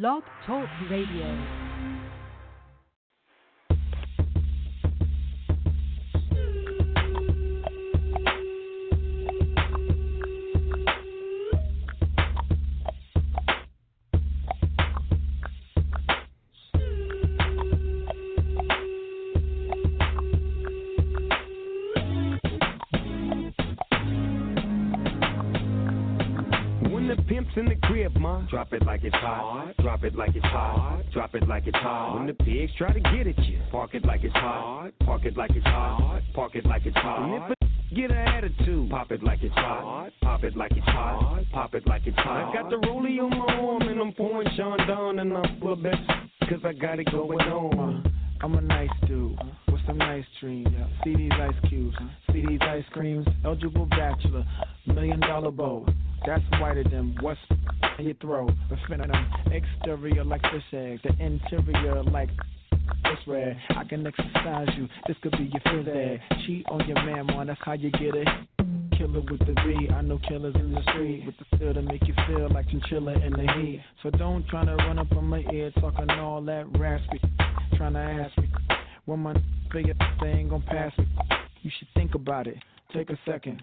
Blog Talk Radio. When the pimps in the crib, Ma drop it like it's hot. Drop it like it's hot. Drop it like it's hot. When the pigs try to get at you, park it like it's hot. Park it like it's hot. Park it like it's hot. And if a get an attitude, pop it like it's hot. Pop it like it's hot. Pop it like it's hot. I got the rollie on my arm and I'm pouring Sean down and I'm full of best cause I got it going on. I'm a nice dude with some nice dreams. See these ice cubes, see these ice creams. Eligible bachelor, million dollar bow. That's whiter than what's in your throat. The venom, exterior like fish eggs, the interior like it's red. I can exercise you. This could be your first egg. Cheat on your man, man. That's how you get it. Killer with the B. I know killers in the street with the feel to make you feel like chinchilla in the heat. So don't try to run up on my ear talking all that raspy. Trying to ask me when my figure they ain't gonna pass me. You should think about it. Take a second.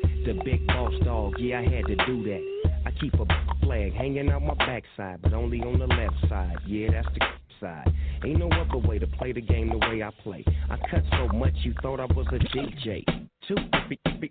The big boss dog, yeah, I had to do that. I keep a flag hanging out my backside, but only on the left side. Yeah, that's the side. Ain't no other way to play the game the way I play. I cut so much you thought I was a DJ. Two,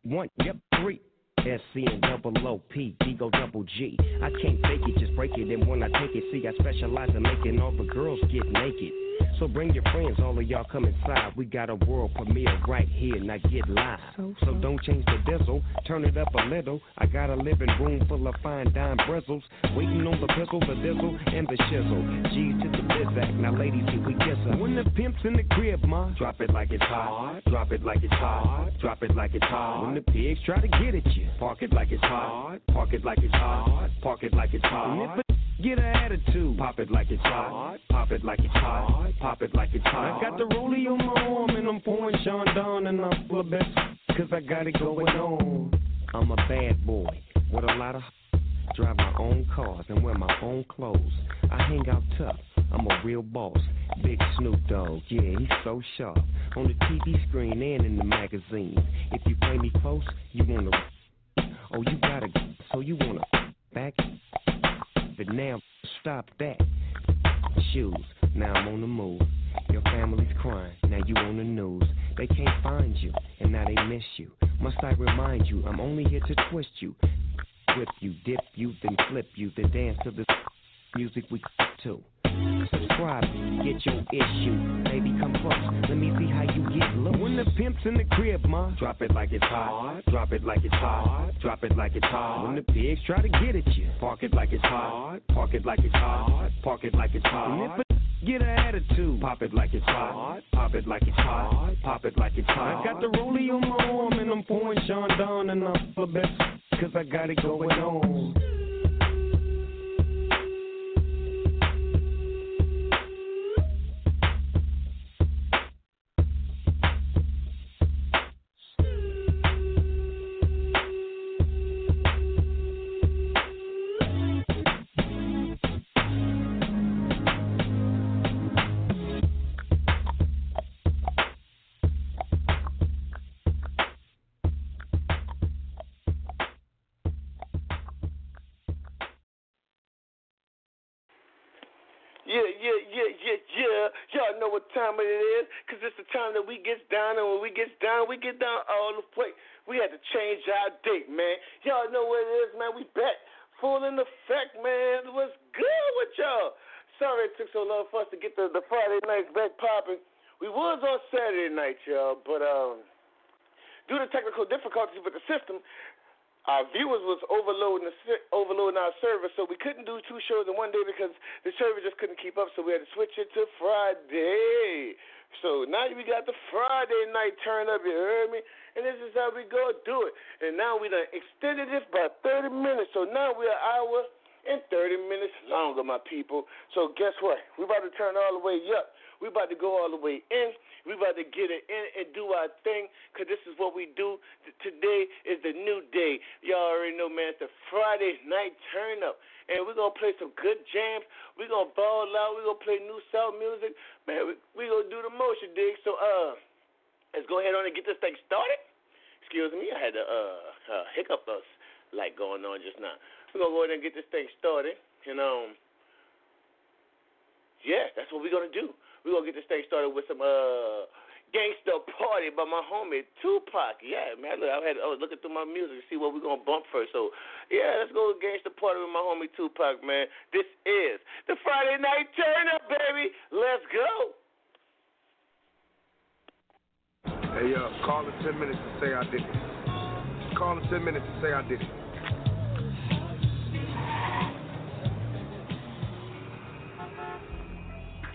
one, yep, three. SC and double O P, D go double G. I can't fake it, just break it. And when I take it, see, I specialize in making all the girls get naked. So bring your friends, all of y'all come inside. We got a world premiere right here, now get live. So, so don't change the diesel, turn it up a little. I got a living room full of fine dime bristles. Waiting on the pistol, the diesel, and the shizzle. G to the bizac, now ladies, here we kiss her. When the pimp's in the crib, ma, drop it like it's hot. Drop it like it's hot. Drop it like it's hot. When the pigs try to get at you, park it like it's hot. Park it like it's hot. Park it like it's hot. Get an attitude, pop it like it's hot. Pop it like it's hot. Pop it like it's hot. I got the rollie on my arm and I'm pouring Sean down and I'm full of best cause I got it going on. I'm a bad boy with a lot of drive my own cars and wear my own clothes. I hang out tough. I'm a real boss. Big Snoop Dogg, yeah, he's so sharp. On the TV screen and in the magazine. If you play me close, you wanna. Oh, you gotta. So you wanna back. But now, stop that. Shoes now I'm on the move. Your family's crying, now you on the news. They can't find you, and now they miss you. Must I remind you, I'm only here to twist you. Whip you, dip you, then flip you, then dance to the music we to. Subscribe, get your issue. Baby, come close. Let me see how you get low. When the pimp's in the crib, ma, drop it like it's hot. Drop it like it's hot. Drop it like it's hot. When the pigs try to get at you, park it like it's hot. Park it like it's hot. Park it like it's hot. And if a get an attitude, pop it like it's hot. Pop it like it's hot. Pop it like it's hot. I got the rollie on my arm and I'm pouring Sean down and I'm the best cause I got it going on. Because it's the time that we get down, and when we get down, we get down all the way. We had to change our date, man. Y'all know what it is, man. We bet. Full in effect, man. What's good with y'all? Sorry it took so long for us to get the, the Friday nights back popping. We was on Saturday night, y'all, but um, due to technical difficulties with the system, our viewers was overloading the overloading our server, so we couldn't do two shows in one day because the server just couldn't keep up. So we had to switch it to Friday. So now we got the Friday night turn up. You heard me? And this is how we go do it. And now we done extended this by 30 minutes. So now we're an hour and 30 minutes longer, my people. So guess what? We about to turn all the way up. We about to go all the way in. We about to get it in and do our thing, because this is what we do. Today is the new day. Y'all already know, man. It's the Friday night turn up. And we're to play some good jams. We're to ball out. We're to play new soul music. Man, we going to do the motion dig. So, uh, let's go ahead on and get this thing started. Excuse me, I had a uh, uh, hiccup us like going on just now. We're gonna go ahead and get this thing started. You know, yeah, that's what we're gonna do. We're gonna get this thing started with some uh gangsta party by my homie Tupac. Yeah, man. Look, I had I was looking through my music to see what we're gonna bump first. So yeah, let's go gangsta party with my homie Tupac, man. This is the Friday night turn up, baby. Let's go. Hey, uh, call in 10 minutes to say I did it. Call in 10 minutes to say I did it.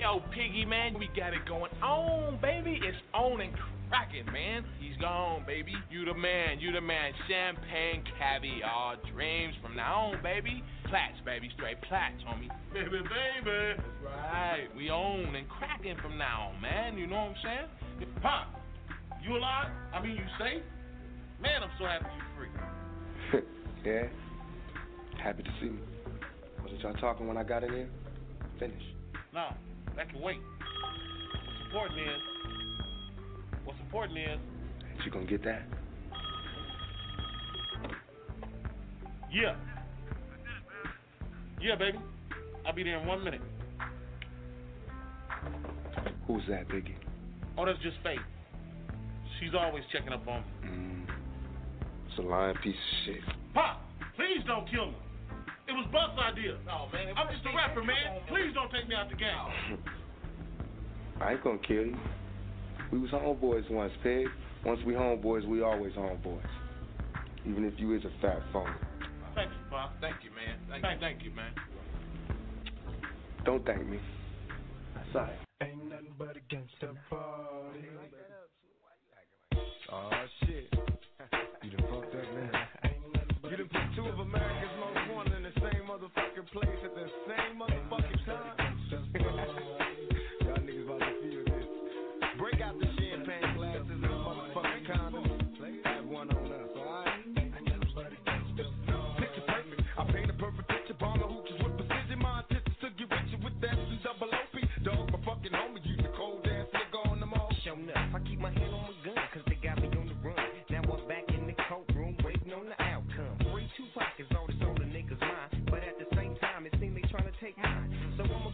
Yo, Piggy, man, we got it going on, baby. It's on and cracking, man. He's gone, baby. You the man, you the man. Champagne, caviar, dreams from now on, baby. Plats, baby, straight plats, homie. Baby, baby. That's right. We own and cracking from now on, man. You know what I'm saying? Pop, you alive? I mean, you safe? Man, I'm so happy you're free. yeah. Happy to see me. Wasn't y'all talking when I got in here? Finish. No, that can wait. What's important is, what's important is, you gonna get that? Yeah. Yeah, baby. I'll be there in one minute. Who's that, Biggie? Oh, that's just fate. She's always checking up on me. Mm. It's a lying piece of shit. Pop, please don't kill me. It was Buck's idea. No, man. I'm just a rapper, man. Please don't take me out the game. I ain't gonna kill you. We was homeboys once, Pig. Once we homeboys, we always homeboys. Even if you is a fat phone. Thank you, Pop. Thank you, man. Thank, thank, thank you, man. Don't thank me. Sorry. Ain't nothing but a gangster party. Oh shit. Place at the same motherfucking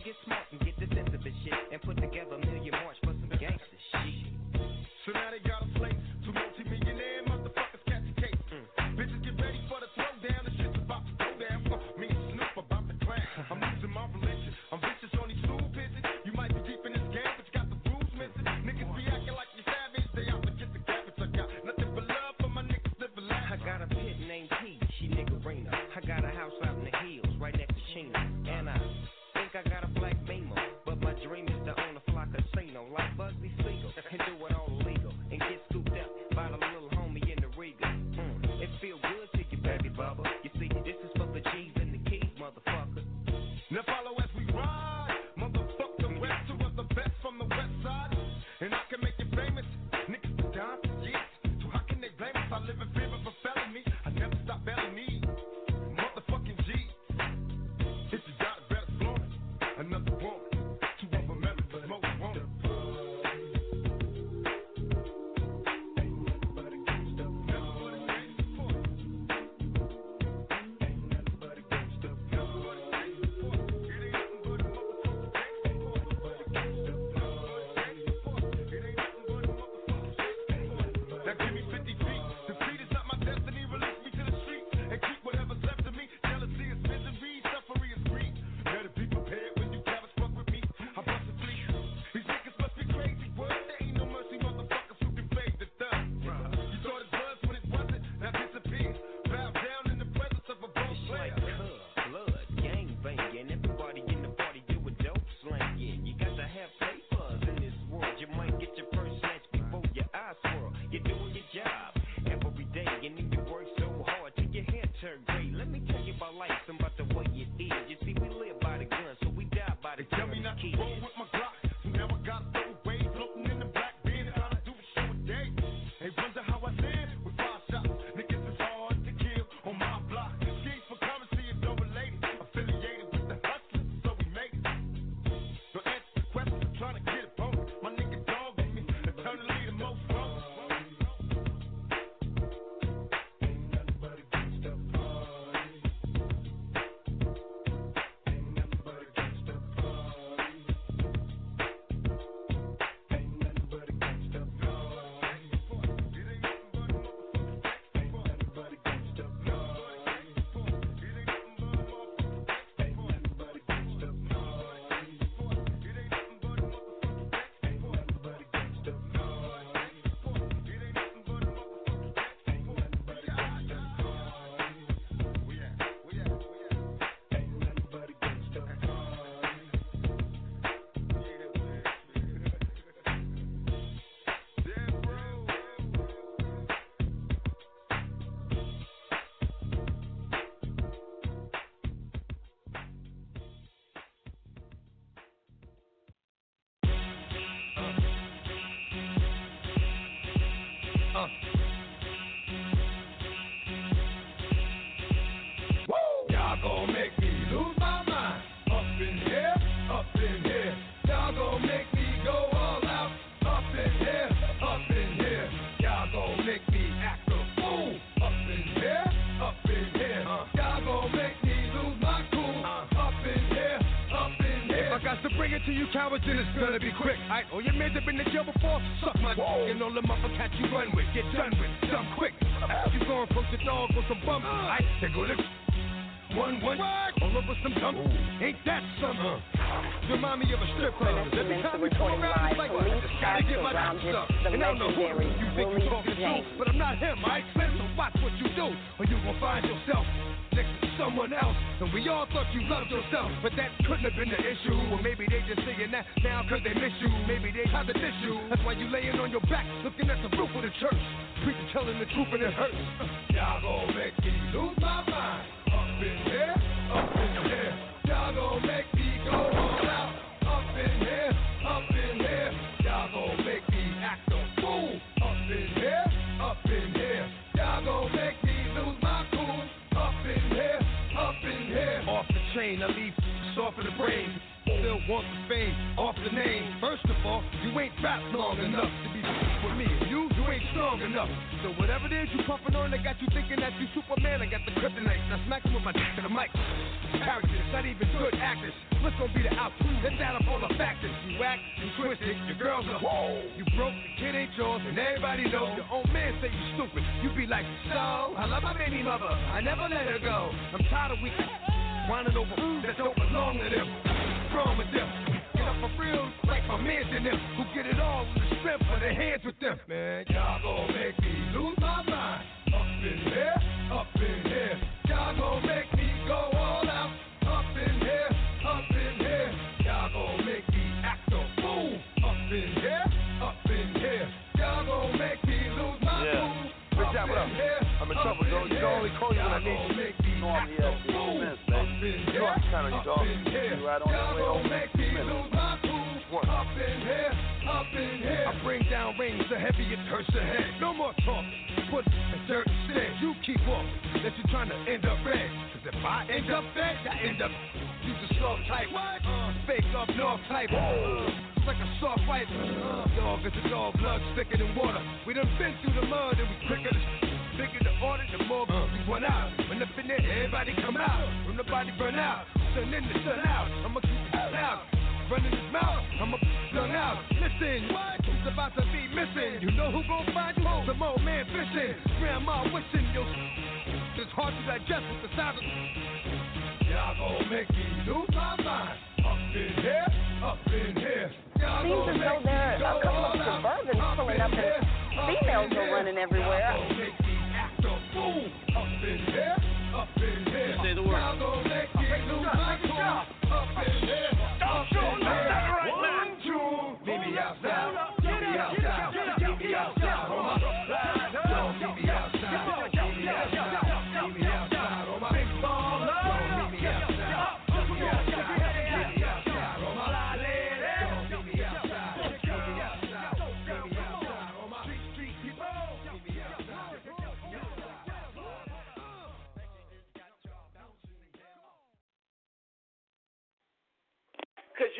get smart and get the sense of this shit. And put together bring down rings so heavy it hurts your head. No more talk. Put the dirt instead. You keep walking. That you're trying to end up red. Cause if I end up dead, I end up. You the soft type. Uh, fake up north type. It's like a soft fight. Uh, dog is a dog, blood thicker than water. We done been through the mud and we quicker to bigger the order, the more uh, we run out. When up in there, everybody come out. When the body burn out, sun in the sun out. I'ma keep it loud. Running his mouth, I'ma run out. Listen, what? It's about to be missing. You know who gon' find you? Some old man fishing. Grandma wishing your it's hard to digest with the sound of Y'all gon' make me lose my mind. Up in here, up in here. Y'all Seems gon' as though make me there go are a couple of all out. Suburbans pulling up and females are running everywhere. Y'all gon' make me act a fool. Up in here, up in here. Say the word. Y'all gon' make me lose my cool. Up in here, up in here.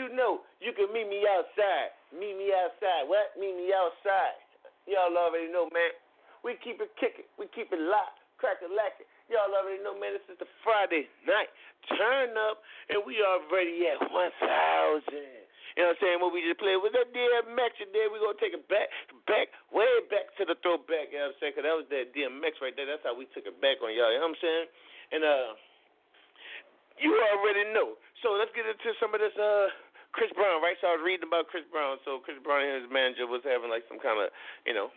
You know you can meet me outside. Meet me outside. What? Meet me outside. Y'all already know, man. We keep it kicking. We keep it locked. Crack it lacking. Y'all already know, man. This is the Friday night turn up, and we already at 1,000. You know what I'm saying? What we just played with that DMX, and then we're gonna take it back, back, way back to the throwback. You know what I'm saying? Cause that was that DMX right there. That's how we took it back on y'all. You know what I'm saying? And uh, you already know. So let's get into some of this. Uh, Chris Brown, right? So I was reading about Chris Brown. So Chris Brown and his manager was having like some kind of, you know,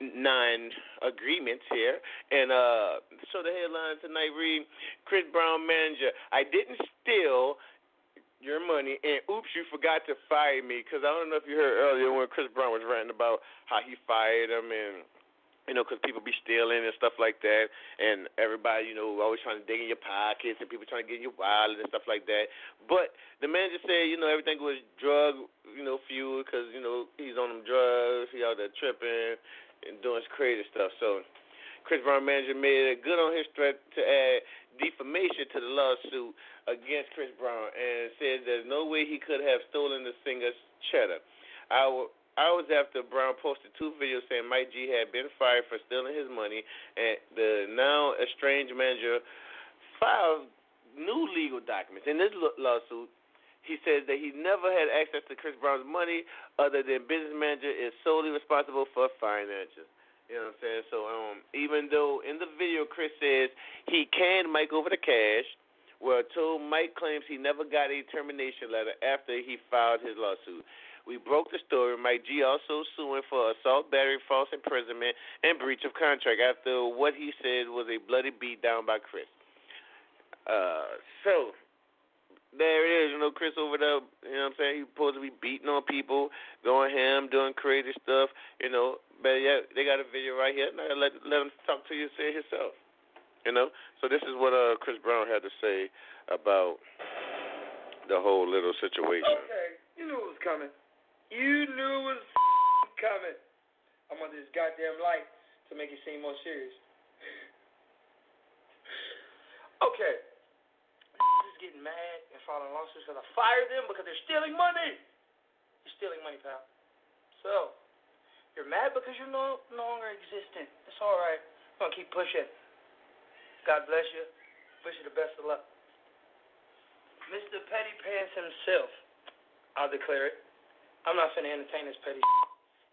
nine agreements here. And uh so the headline tonight read Chris Brown manager, I didn't steal your money and oops you forgot to fire me because I don't know if you heard earlier when Chris Brown was ranting about how he fired him and you know, because people be stealing and stuff like that, and everybody, you know, always trying to dig in your pockets, and people trying to get in your wallet and stuff like that. But the manager said, you know, everything was drug, you know, fuel because you know he's on them drugs. He out there tripping and doing crazy stuff. So Chris Brown manager made it good on his threat to add defamation to the lawsuit against Chris Brown and said there's no way he could have stolen the singer's cheddar. Hour, hours after Brown posted two videos saying Mike G had been fired for stealing his money, and the now estranged manager filed new legal documents. In this lawsuit, he says that he never had access to Chris Brown's money other than business manager is solely responsible for finances. You know what I'm saying? So um, even though in the video Chris says he canned Mike over the cash, well, told Mike claims he never got a termination letter after he filed his lawsuit. We broke the story. Mike G also suing for assault, battery, false imprisonment, and breach of contract after what he said was a bloody beat down by Chris. Uh, so there it is, you know, Chris over there, you know what I'm saying? He's supposed to be beating on people, going ham, doing crazy stuff, you know. But yeah, they got a video right here. Now let let him talk to you, say it himself. You know? So this is what uh Chris Brown had to say about the whole little situation. Okay, you knew it was coming. You knew it was coming. I'm on this goddamn light to make it seem more serious. okay Just getting mad and filing lawsuits because I fired them because they're stealing money. You're stealing money, pal. So, you're mad because you're no, no longer existent. It's all right. I'm going to keep pushing. God bless you. Wish you the best of luck. Mr. Petty Pants himself, I'll declare it. I'm not finna entertain this petty shit.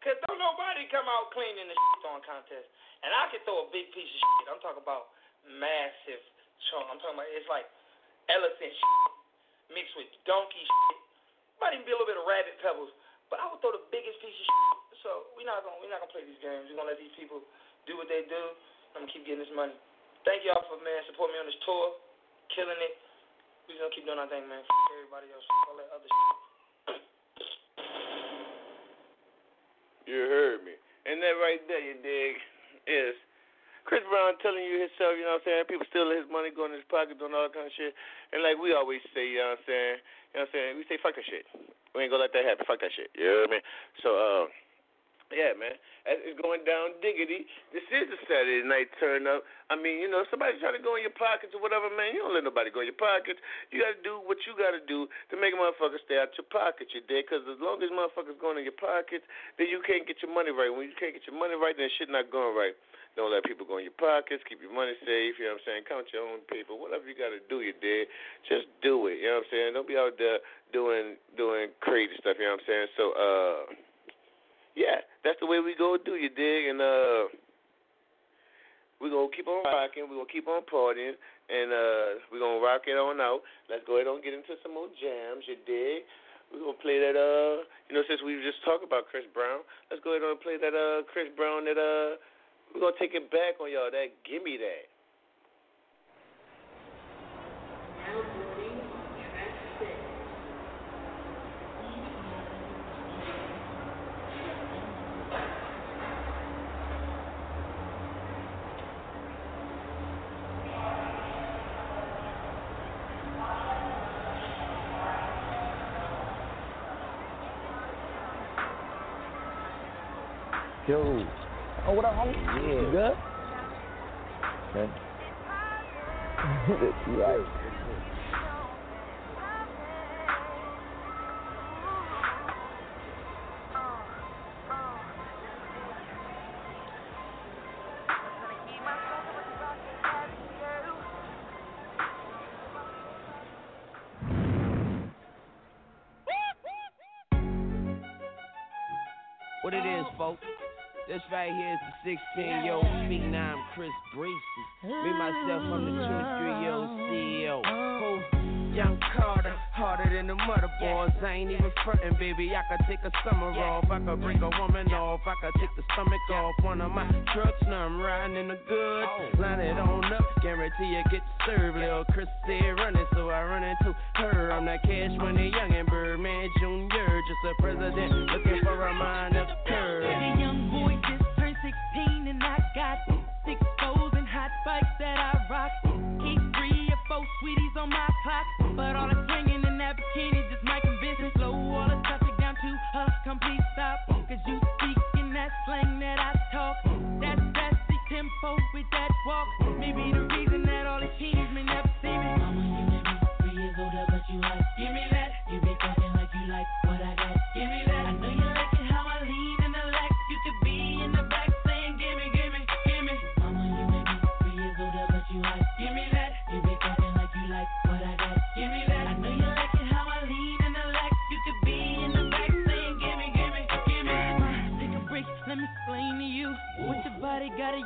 Cause don't nobody come out clean in the shit throwing contest. And I can throw a big piece of shit. I'm talking about massive chunk. I'm talking about it's like elephant shit, mixed with donkey shit. Might even be a little bit of rabbit pebbles. But I would throw the biggest piece of shit. So we're not gonna we're not gonna play these games. We're gonna let these people do what they do. I'm gonna keep getting this money. Thank y'all for man support me on this tour, killing it. We're gonna keep doing our thing, man. F- everybody else, all that other shit. You heard me. And that right there, you dig, is Chris Brown telling you himself, you know what I'm saying? People stealing his money, going in his pocket, doing all that kind of shit. And like we always say, you know what I'm saying? You know what I'm saying? We say, fuck that shit. We ain't gonna let that happen. Fuck that shit. You know what I mean? So, uh, yeah, man. It's going down diggity. This is a Saturday night turn up. I mean, you know, if somebody's trying to go in your pockets or whatever, man, you don't let nobody go in your pockets. You got to do what you got to do to make a motherfucker stay out your pocket, you dig? Because as long as motherfuckers going in your pockets, then you can't get your money right. When you can't get your money right, then shit not going right. Don't let people go in your pockets. Keep your money safe. You know what I'm saying? Count your own paper. Whatever you got to do, you did. Just do it. You know what I'm saying? Don't be out there doing doing crazy stuff. You know what I'm saying? So, uh, yeah, that's the way we go do. You dig? And uh, we gonna keep on rocking. We're gonna keep on partying, and uh, we gonna rock it on out. Let's go ahead and get into some more jams. You dig? We're gonna play that uh you know, since we just talked about Chris Brown, let's go ahead and play that uh Chris Brown that uh we're gonna take it back on y'all. That give me that. Right here is the 16 year old phenom Chris Braces. Me, myself, I'm the ah. 23 year old CEO. Who? Ah. Young Carter, harder than the motherboards. I ain't even frontin', baby. I could take a summer off. I could break a woman off. I could take the stomach off one of my trucks. Now I'm riding in the good. Oh. Line it on up, guarantee you get served. Lil' Chris said running, so I run into her. I'm that cash money young and Birdman Jr. Just a president looking for a minor curve. like that I rock. Keep three or four sweeties on my clock. But all the swinging in that bikini just might convince and slow all the traffic down to a complete stop. Cause you speak in that slang that I talk. That sassy tempo with that walk. Maybe the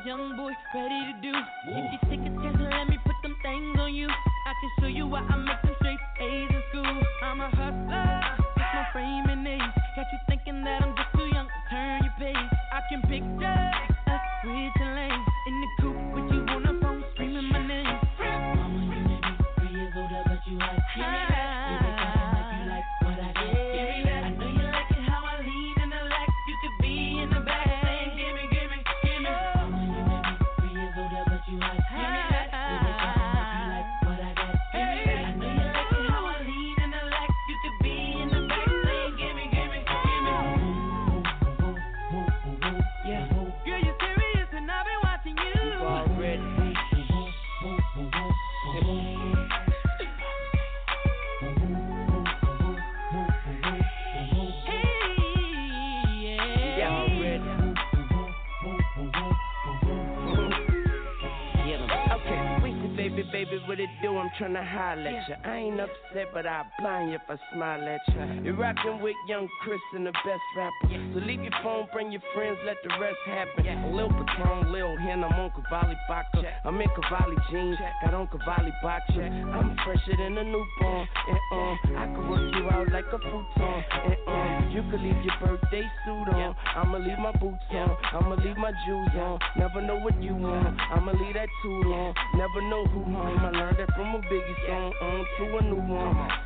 young boy ready to do. I ain't upset, but I'll blind you if I smile at you. You're rockin' with young Chris and the best rapper. So leave your phone, bring your friends, let the rest happen. Lil Patron, Lil Hen, I'm on Cavalli Baca. I'm in Cavalli jeans, got on Cavalli Baca. I'm fresher than a newborn, and um, I can work you out like a futon, and um, you could leave your birthday suit on. I'ma leave my boots on, I'ma leave my jewels on. Never know what you want, I'ma leave that too long. Never know who home. I learned that from a Biggie song, on to a new one.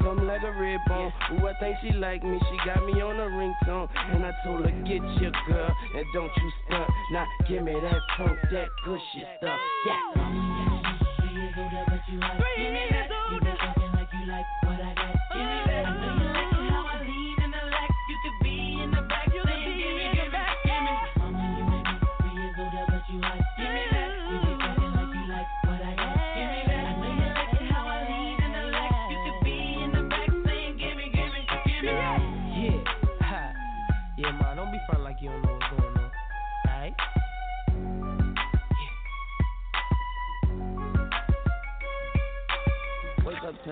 Something like a red bone. Ooh, I think she like me. She got me on a ringtone, and I told her get your girl and don't you stunt. Now give me that funk, that gushy stuff. Yeah.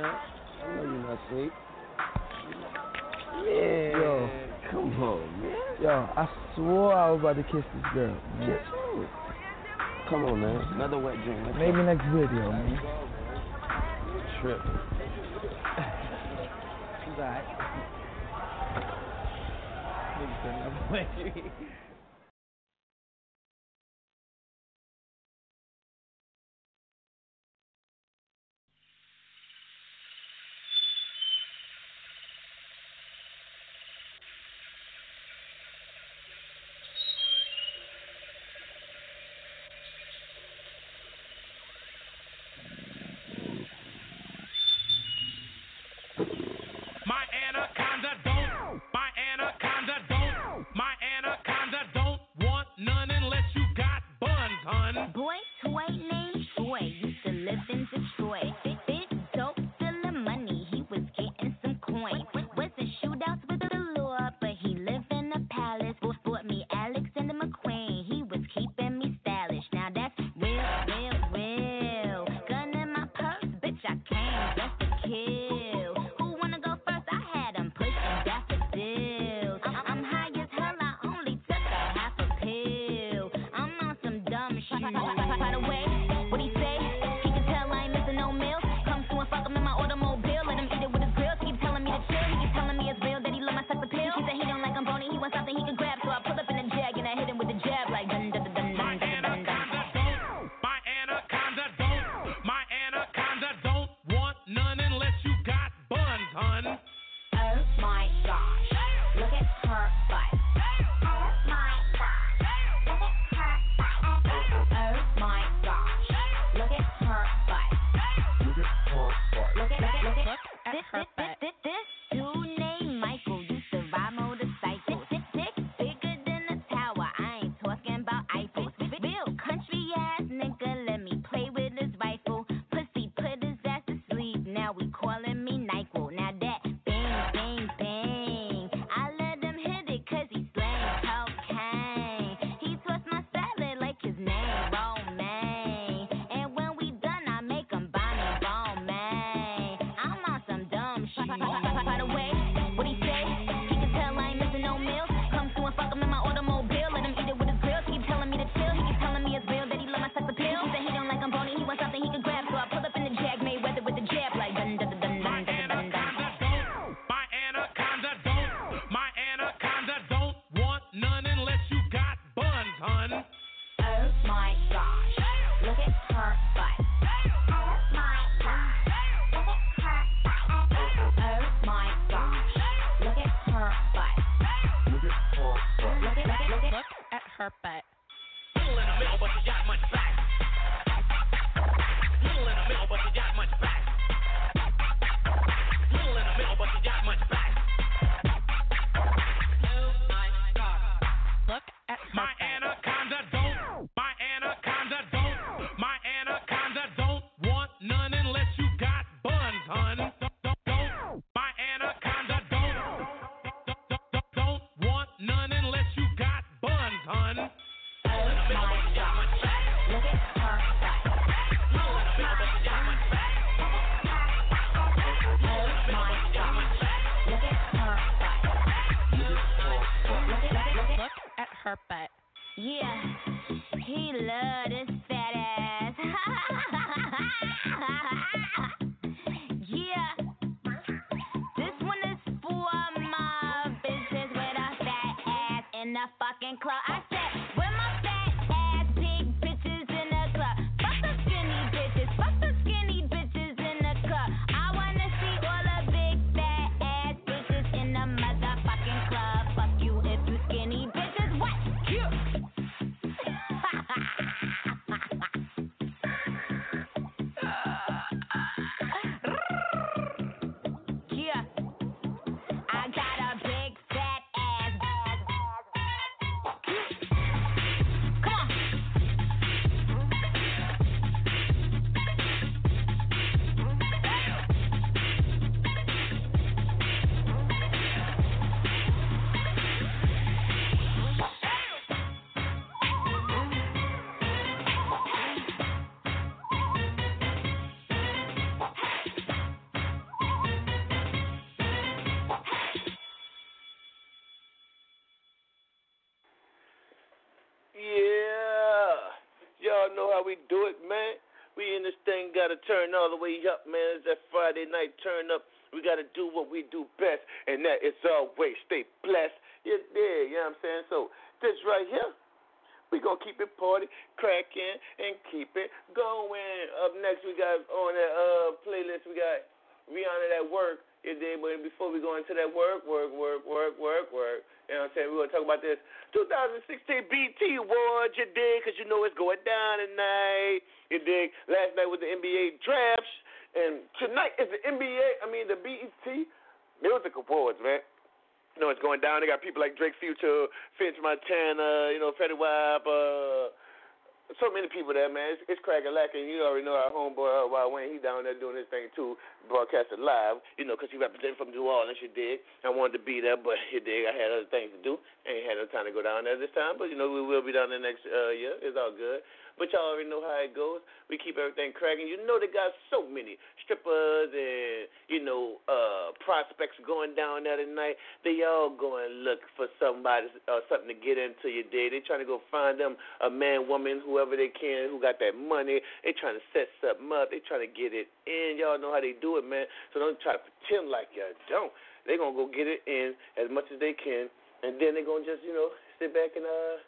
I know you're not asleep. Yeah. Yo, come on, man. Yo, I swore I was about to kiss this girl. Man. Kiss who? Come on, man. Another wet dream. Let's Maybe go. next video, man. Trip. It's alright. Another way. My thing gotta turn all the way up, man. It's that Friday night turn up. We gotta do what we do best, and that is always stay blessed. Yeah, yeah, you know what I'm saying? So this right here, we gonna keep it party, cracking, and keep it going. Up next, we got on that uh playlist, we got Rihanna at work. You did, but before we go into that work, work, work, work, work, work. You know what I'm saying? We're gonna talk about this 2016 BT Awards, you dig? Cause you know it's going down tonight. You dig? Last night was the NBA drafts, and tonight is the NBA. I mean the BET Music Awards, man. You know it's going down. They got people like Drake, Future, French Montana, you know, Fetty Wap, uh, so many people there, man. It's, it's cracking lacking. You already know our homeboy uh, Wild Wayne. He down there doing his thing too, broadcasting live. You know, 'cause he represented from New Orleans. You dig? I wanted to be there, but you dig? I had other things to do. Ain't had no time to go down there this time. But you know, we will be down there next uh, year. It's all good. But y'all already know how it goes. We keep everything cracking. You know they got so many strippers and you know uh prospects going down there tonight. They all going look for somebody uh, something to get into your day. They trying to go find them a man, woman, whoever they can who got that money. They trying to set something up. They trying to get it in. Y'all know how they do it, man. So don't try to pretend like y'all don't. They gonna go get it in as much as they can, and then they gonna just you know sit back and uh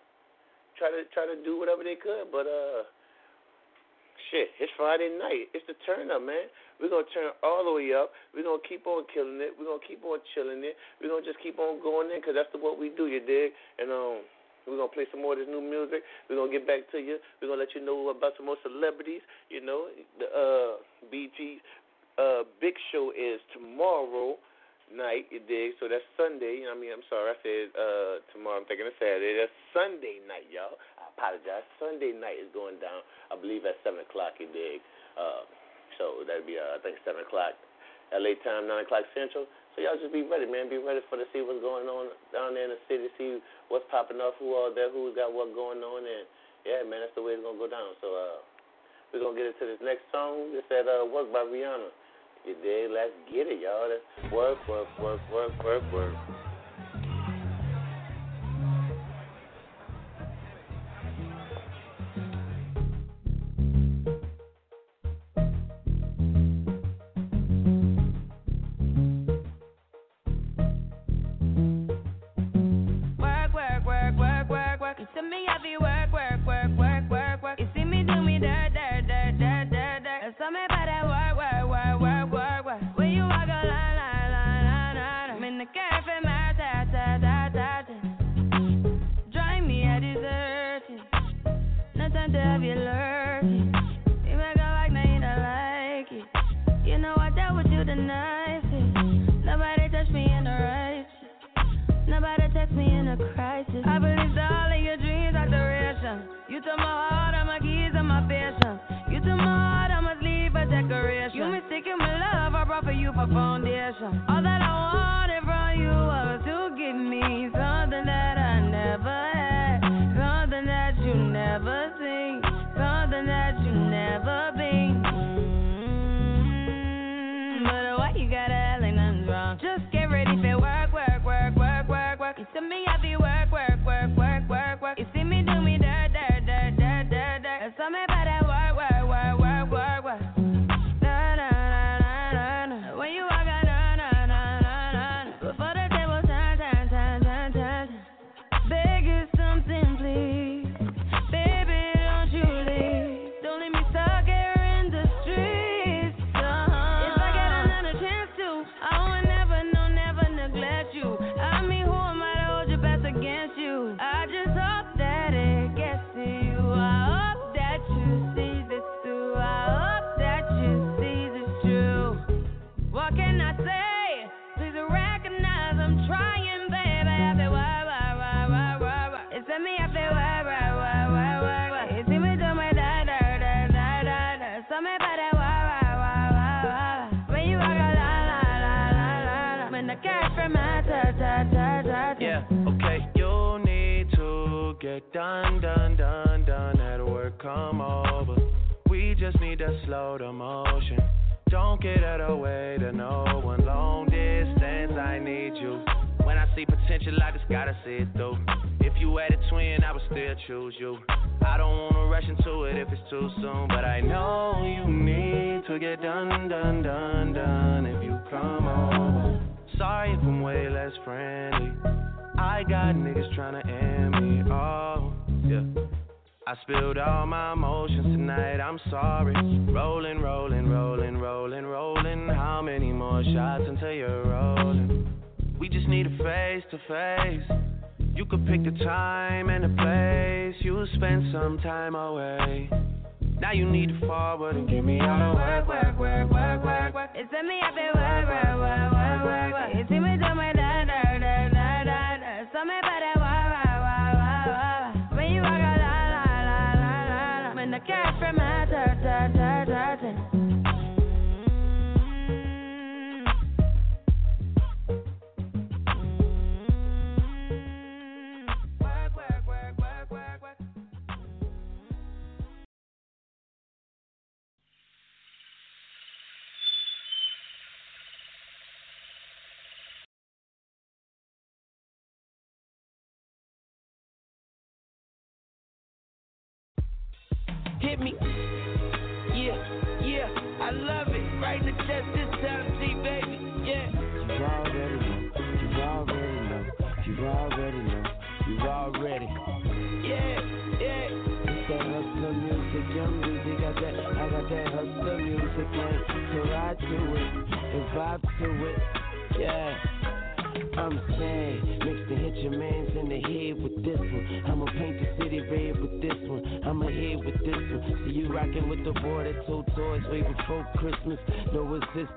try to try to do whatever they could. But uh, shit, it's Friday night. It's the turn up, man. We're gonna turn all the way up. We're gonna keep on killing it. We're gonna keep on chilling it. We're gonna just keep on going in, cause that's the, what we do. You dig? And um. We're gonna play some more of this new music. We're gonna get back to you. We're gonna let you know about some more celebrities. You know, the uh BT uh big show is tomorrow night, you dig? So that's Sunday. I mean, I'm sorry, I said uh tomorrow. I'm thinking of Saturday. That's Sunday night, y'all. I apologize. Sunday night is going down. I believe at seven o'clock, you dig? Uh, so that'd be uh, I think seven o'clock LA time, nine o'clock Central. So y'all just be ready, man. Be ready for to see what's going on down there in the city. See what's popping off, who all there, who's got what going on, and yeah, man, that's the way it's gonna go down. So uh, we're gonna get into this next song. It's at uh, "Work" by Rihanna. You dig? Let's get it, y'all. Work, work, work, work, work, work. Work,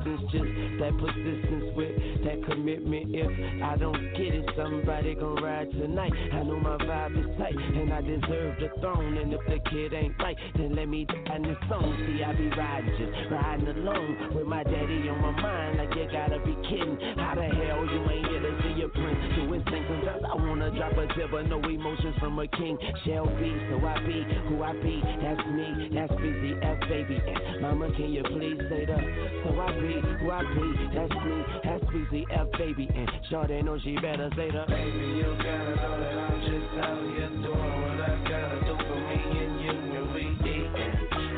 No just that persistence with that commitment. If I don't get it, somebody gon' ride tonight. I know my vibe is tight, and I deserve the throne. And if the kid ain't right, then let me die in this song. See, I be riding, just riding alone with my daddy on my mind. Like you gotta be kidding. How the hell you ain't here to see your prince? Do his thing sometimes I wanna drop a tip, but no emotions from a king. Shall be, so I be who I be. That's me, that's busy F baby. And mama, can you please say the? So I be who I be. That's me, that's busy F baby. And Shorty know she better say the. Baby, you gotta know that I'm just out here doing what I gotta do for me and you and we.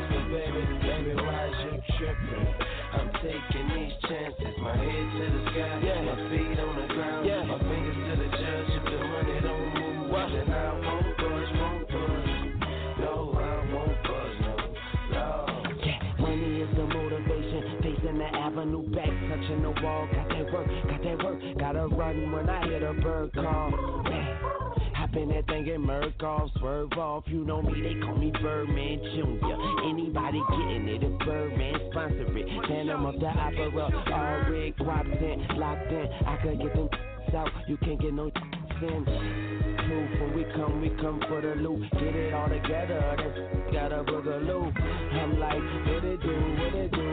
So baby, baby, why you trippin'? I'm taking these chances, my head to the sky, Yeah. my feet Gotta when I hear the bird call. Hop in that thing and murk off, swerve off. You know me, they call me Birdman Jr. Anybody getting it, if Birdman sponsor it. Phantom of the opera, all red, guaps in, locked in. I could get them out, you can't get no in. Proof when we come, we come for the loot. Get it all together, that's got a boogaloo. I'm like, what it do, what it do?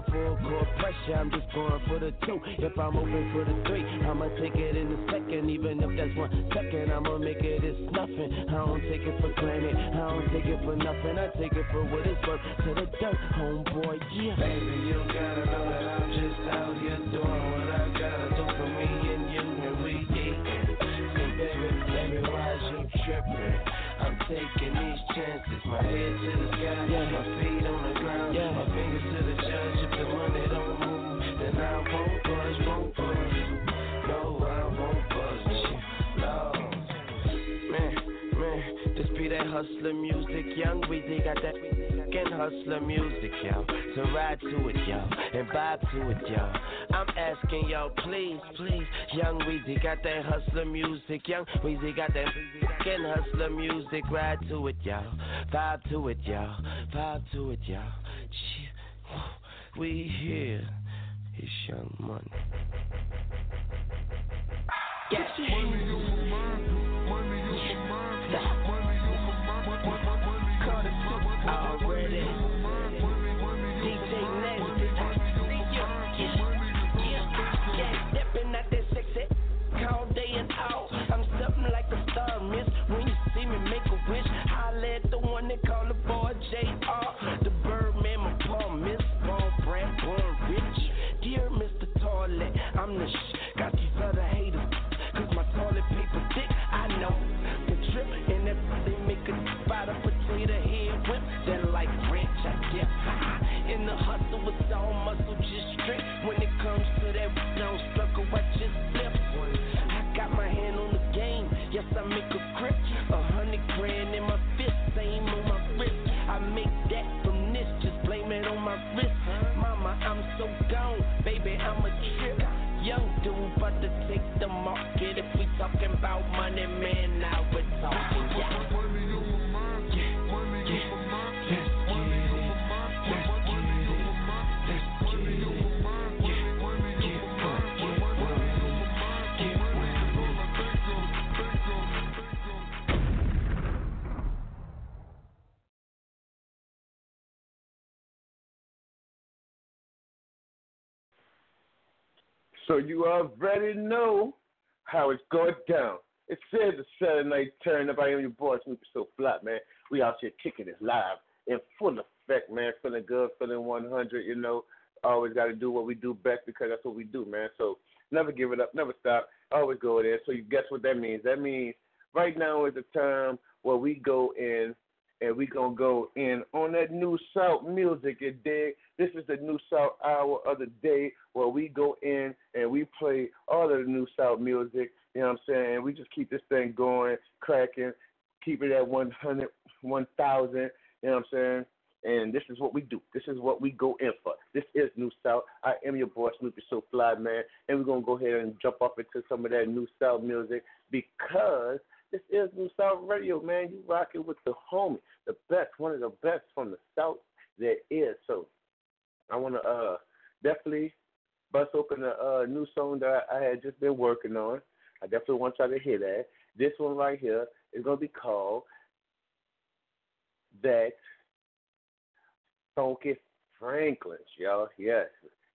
A full court pressure, I'm just going for the two. If I'm open for the three, I'ma take it in a second. Even if that's one second, I'ma make it it's nothing. I don't take it for granted, I don't take it for nothing. I take it for what it's worth. To the dirt, homeboy, yeah. Baby, you gotta know that I'm just out here doing what I gotta do for me and you and we eatin'. So baby, baby, why is you tripping? I'm taking these chances, my head to the sky, Yeah. my feet hustler music. Young Weezy got that fucking hustler music, yo. So ride to it, yo, and vibe to it, yo. I'm asking yo, please, please. Young Weezy got that hustler music. Young Weezy got that fucking hustler music. Ride to it, yo. Vibe to it, yo. Vibe to it, yo. Cheer. We here. It's Young Money. Yeah already. DJ Nasty. Yeah, yeah, yeah. Stepping out that sexy all day and out. Baby, I'm a trip. Young dude, about to take the market. If we talking about money, man, now we're talking. So you already know how it's going down. It says the Saturday night turn up. I am your boy Snoopy So Fly, man. We out here kicking it live in full effect, man. Feeling good, feeling 100. You know, always got to do what we do best because that's what we do, man. So never give it up, never stop. Always go there. So you guess what that means? That means right now is the time where we go in and we gonna go in on that new South music. You dig? This is the new South hour of the day where we go in and we play all of the new South music. You know what I'm saying? We just keep this thing going, cracking, keep it at 100, 1,000. You know what I'm saying? And this is what we do. This is what we go in for. This is New South. I am your boy Snoopy So Fly, man. And we're to go ahead and jump off into some of that New South music because this is New South Radio, man. You rocking with the homie, the best, one of the best from the South there is. So I want to uh, definitely bust open a uh, new song that I had just been working on. I definitely want y'all to hear that. This one right here is going to be called That Funky Franklins, y'all. Yes.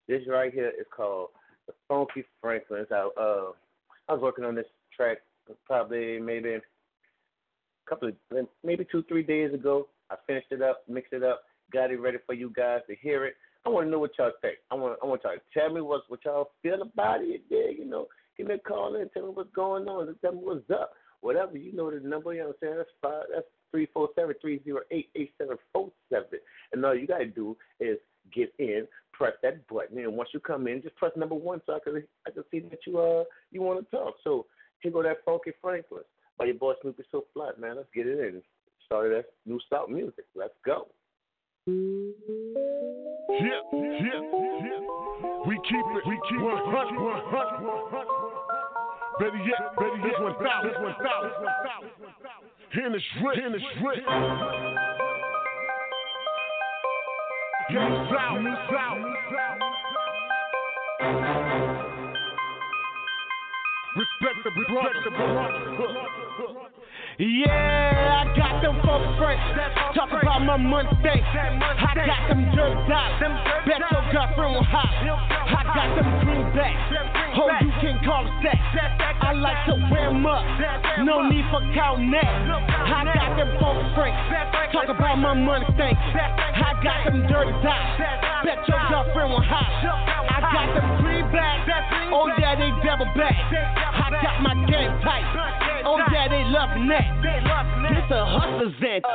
This right here is called The Funky Franklins. I, uh, I was working on this track probably maybe a couple of, maybe two, three days ago. I finished it up, mixed it up, got it ready for you guys to hear it. I want to know what y'all think. I want I want y'all to tell me what what y'all feel about it. Yeah, you know, give me a call in, tell me what's going on, tell me what's up. Whatever you know the number. You know what I'm saying? That's five. That's three four seven three zero eight eight seven four seven. And all you gotta do is get in, press that button, and once you come in, just press number one so I can I can see that you uh you want to talk. So here go that funky Franklin by your boy Snoopy So Fly, man. Let's get it in. Started that new South music. Let's go. Yeah, yeah, yeah. We keep it, we keep 100, 100. Better yet, better yet, 1,000, 1,000. In the strip, in the strip. Yeah, South, New South. Respect the brother. Yeah, I got them folks fresh. Talk about my Mustang. I got them dirt dots. Bet your girlfriend will hop. I got them greenbacks. Oh, you can call it that. I like to wear them up. No need for counting that. I got them folks fresh. Talk about my money Mustang. I got them dirty dots. Bet your girlfriend will hop. I got them three greenbacks. Oh, yeah, they double back. I got my game tight. Oh, yeah, they loving that. This a hustler's anthem.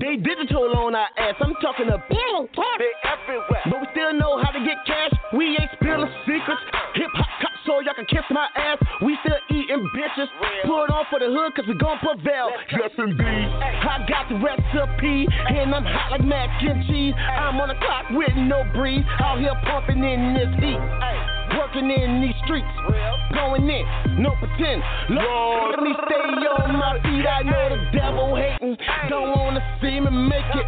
They digital on our ass. I'm talking a billion. They everywhere. But we still know how to get cash. We ain't spilling secrets. Hip hop so y'all can kiss my ass. We still eating bitches. Pull it on for the hood cause we gon' prevail. Yes indeed. I got the recipe. And I'm hot like mac and cheese. I'm on the clock with no breeze. Out here pumping in this heat. Working in these streets, going in, no pretend. Lord, let me stay on my feet. I know the devil hating, don't wanna see me make it.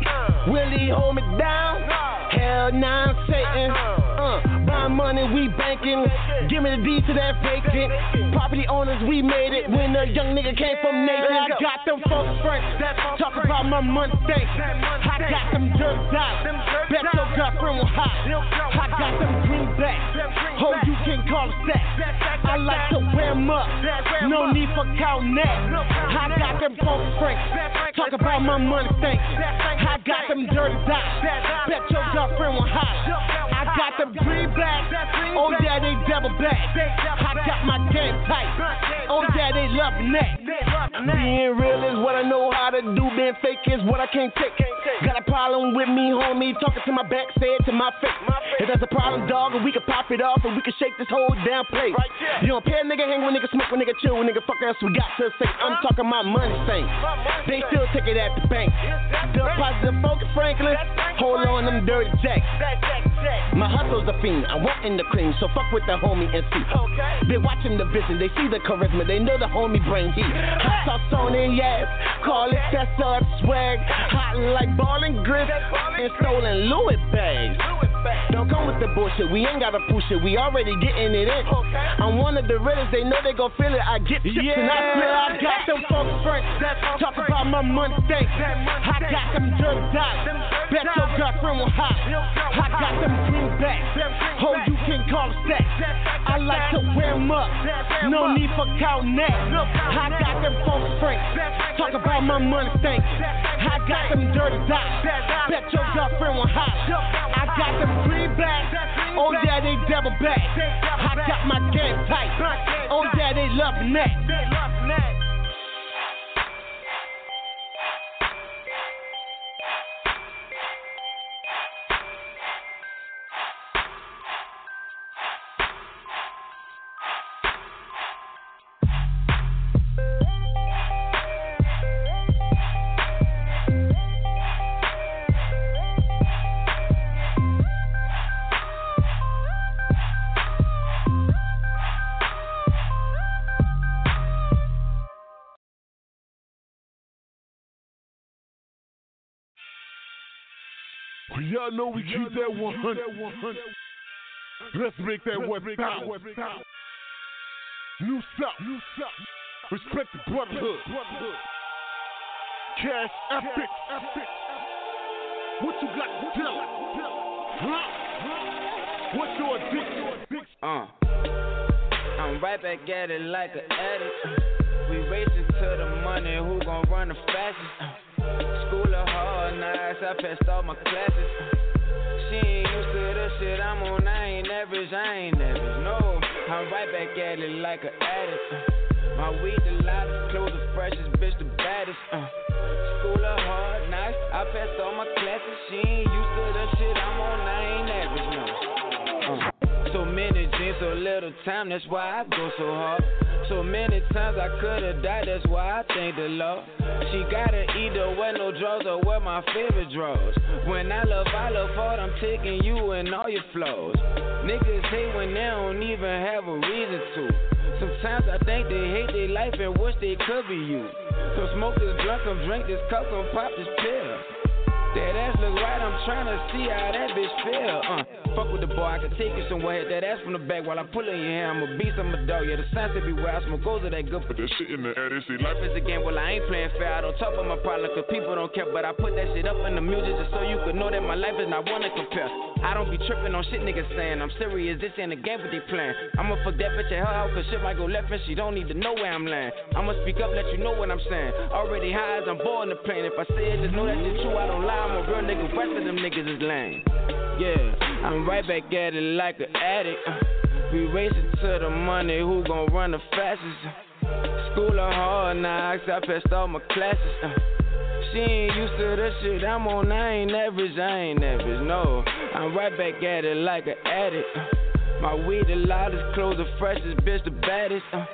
Will he hold me down? Hell nah, Satan. Uh, my money we banking. Give me the deed to that vacant. Property owners, we made it when a young nigga came from Nathan. I got them folks frank. Talk about my Mustang. I got them dirt dots. Bet your girlfriend will hop. I got them greenbacks. Oh, you can call it that. I like to wear them up. No need for counting that. I got them funk franks. Talk about my money stinks. I got them dirty dots. Bet your girlfriend was hot. I got them greenbacks. Oh yeah, they double back. I got my game tight. Oh yeah, they loving that. Being real is what I know how to do. Being fake is what I can't take. Got a problem with me, homie. Talking to my back, say it to my face. If that's a problem, dog, we can pop it off and we can shake this whole damn place. You don't pay a nigga hang with nigga smoke with nigga chill with nigga fuck else we got to say. I'm talking my money thing. They still take it at the bank. Still positive focus, Franklin. Hold on them dirty jacks. My hustle's a fiend. I want in the cream, so fuck with the homie and see. Okay. Been watching the vision, they see the charisma, they know the homie brain heat. Hot sauce on it, yes. Call it that's up swag. Hot like ball and grip and stolen Louis bags. Don't come with the bullshit, we ain't gotta push it, we already getting it in. I'm one of the realest, they know they gon' feel it. I get chips and I feel I got them folks frank. Talk about my money stinks. I got them dirty dots. Bet your girlfriend was hot. I got them greenbacks. Oh, you can call a stack. I like to wear 'em up. No need for counting that. I got them folks frank. Talk about my money stinks. I got them dirty dots. Bet your girlfriend was hot. I got them greenbacks. Oh yeah, they double back. I got my game tight. Oh yeah, they loving that. Y'all know we keep that 100. Let's make that one thousand. New South. New South. Respect the brotherhood. Cash epic. Epic. What you got to tell? Huh? What's your addiction? Uh, I'm right back at it like an addict. We racing to the money, who gon' run the fastest? School of hard knocks, I passed all my classes. She ain't used to the shit I'm on, I ain't average, I ain't average, no. I'm right back at it like an addict. My weed the loudest, clothes the freshest, bitch the baddest. Uh, School of hard knocks, I passed all my classes. She ain't used to the shit I'm on, I ain't average, no. So many dreams, so little time, that's why I go so hard. So many times I could've died, that's why I thank the Lord. She gotta either wear no drawers or wear my favorite drawers. When I love, I love hard, I'm taking you and all your flaws. Niggas hate when they don't even have a reason to. Sometimes I think they hate their life and wish they could be you. So smoke this blunt, come drink this cup, come pop this pill. That ass look right, I'm trying to see how that bitch feel. Uh, fuck with the boy, I can take you somewhere. Hit that ass from the back while I'm pulling your hair. I'm a beast, I'm a dog. Yeah, the signs everywhere. I smoke goes of that good. Put that shit in the air, say Life is a game, well, I ain't playing fair. I don't talk about my problem, cause people don't care. But I put that shit up in the music just so you could know that my life is not one to compare. I don't be tripping on shit niggas saying. I'm serious, this ain't a game, but they playing. I'ma fuck that bitch at her house, cause shit might go left and she don't need to know where I'm laying. I'ma speak up, let you know what I'm saying. Already high as I'm bored in the plane. If I say it, just know that shit true. I don't lie, I'm a real nigga. Rest of them niggas is lame. Yeah, I'm right back at it like an addict. Uh, we racing to the money, who gon' run the fastest? School of hard knocks, I passed all my classes. Uh, she ain't used to the shit I'm on, I ain't average, I ain't average, no. I'm right back at it like an addict. Uh, my weed the loudest, clothes the freshest, bitch the baddest. Uh,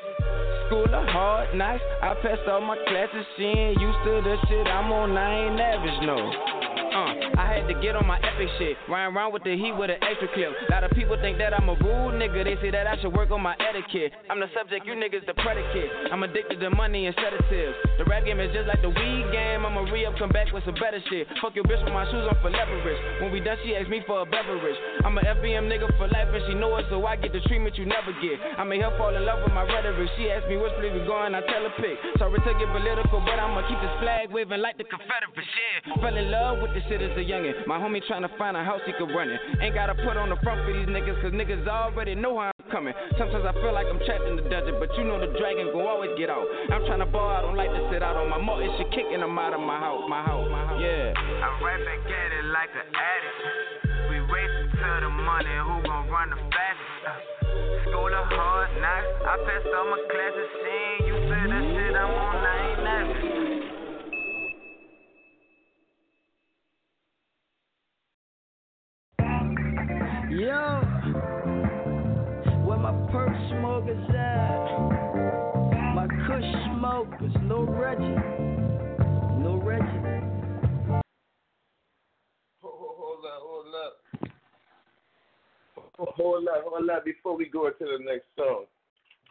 School of hard knocks, I passed all my classes. She ain't used to the shit I'm on, I ain't average, no. Uh, I had to get on my epic shit. Riding around with the heat with an extra clip. A lot of people think that I'm a rude nigga. They say that I should work on my etiquette. I'm the subject, you niggas the predicate. I'm addicted to money and sedatives. The rap game is just like the weed game. I'ma re up, come back with some better shit. Fuck your bitch with my shoes on for leverage. When we done, she asked me for a beverage. I'm a FBM nigga for life and she know it, so I get the treatment you never get. I made her fall in love with my rhetoric. She asked me which place we going, I tell her pick. Sorry to get political, but I'ma keep this flag waving like the Confederate shit. Fell in love with this shit as a youngin'. My homie tryna find a house he could run it. Ain't gotta put on the front for these niggas, cause niggas already know how I'm coming. Sometimes I feel like I'm trapped in the dungeon, but you know the dragon gon' always get out. I'm trying to ball, I don't like to sit out on my mo. It's shit kicking them out of my house, my house, my house. Yeah. I rap and get it like an addict. We racing to the money, who gon' run the fastest? School of hard knocks, I passed all my classes. Seeing you say the shit I'm on, Yo, where my perk smokers at? My kush smokers, no Reggie, no Reggie. Hold up, hold up. Hold up, hold up before we go into the next song.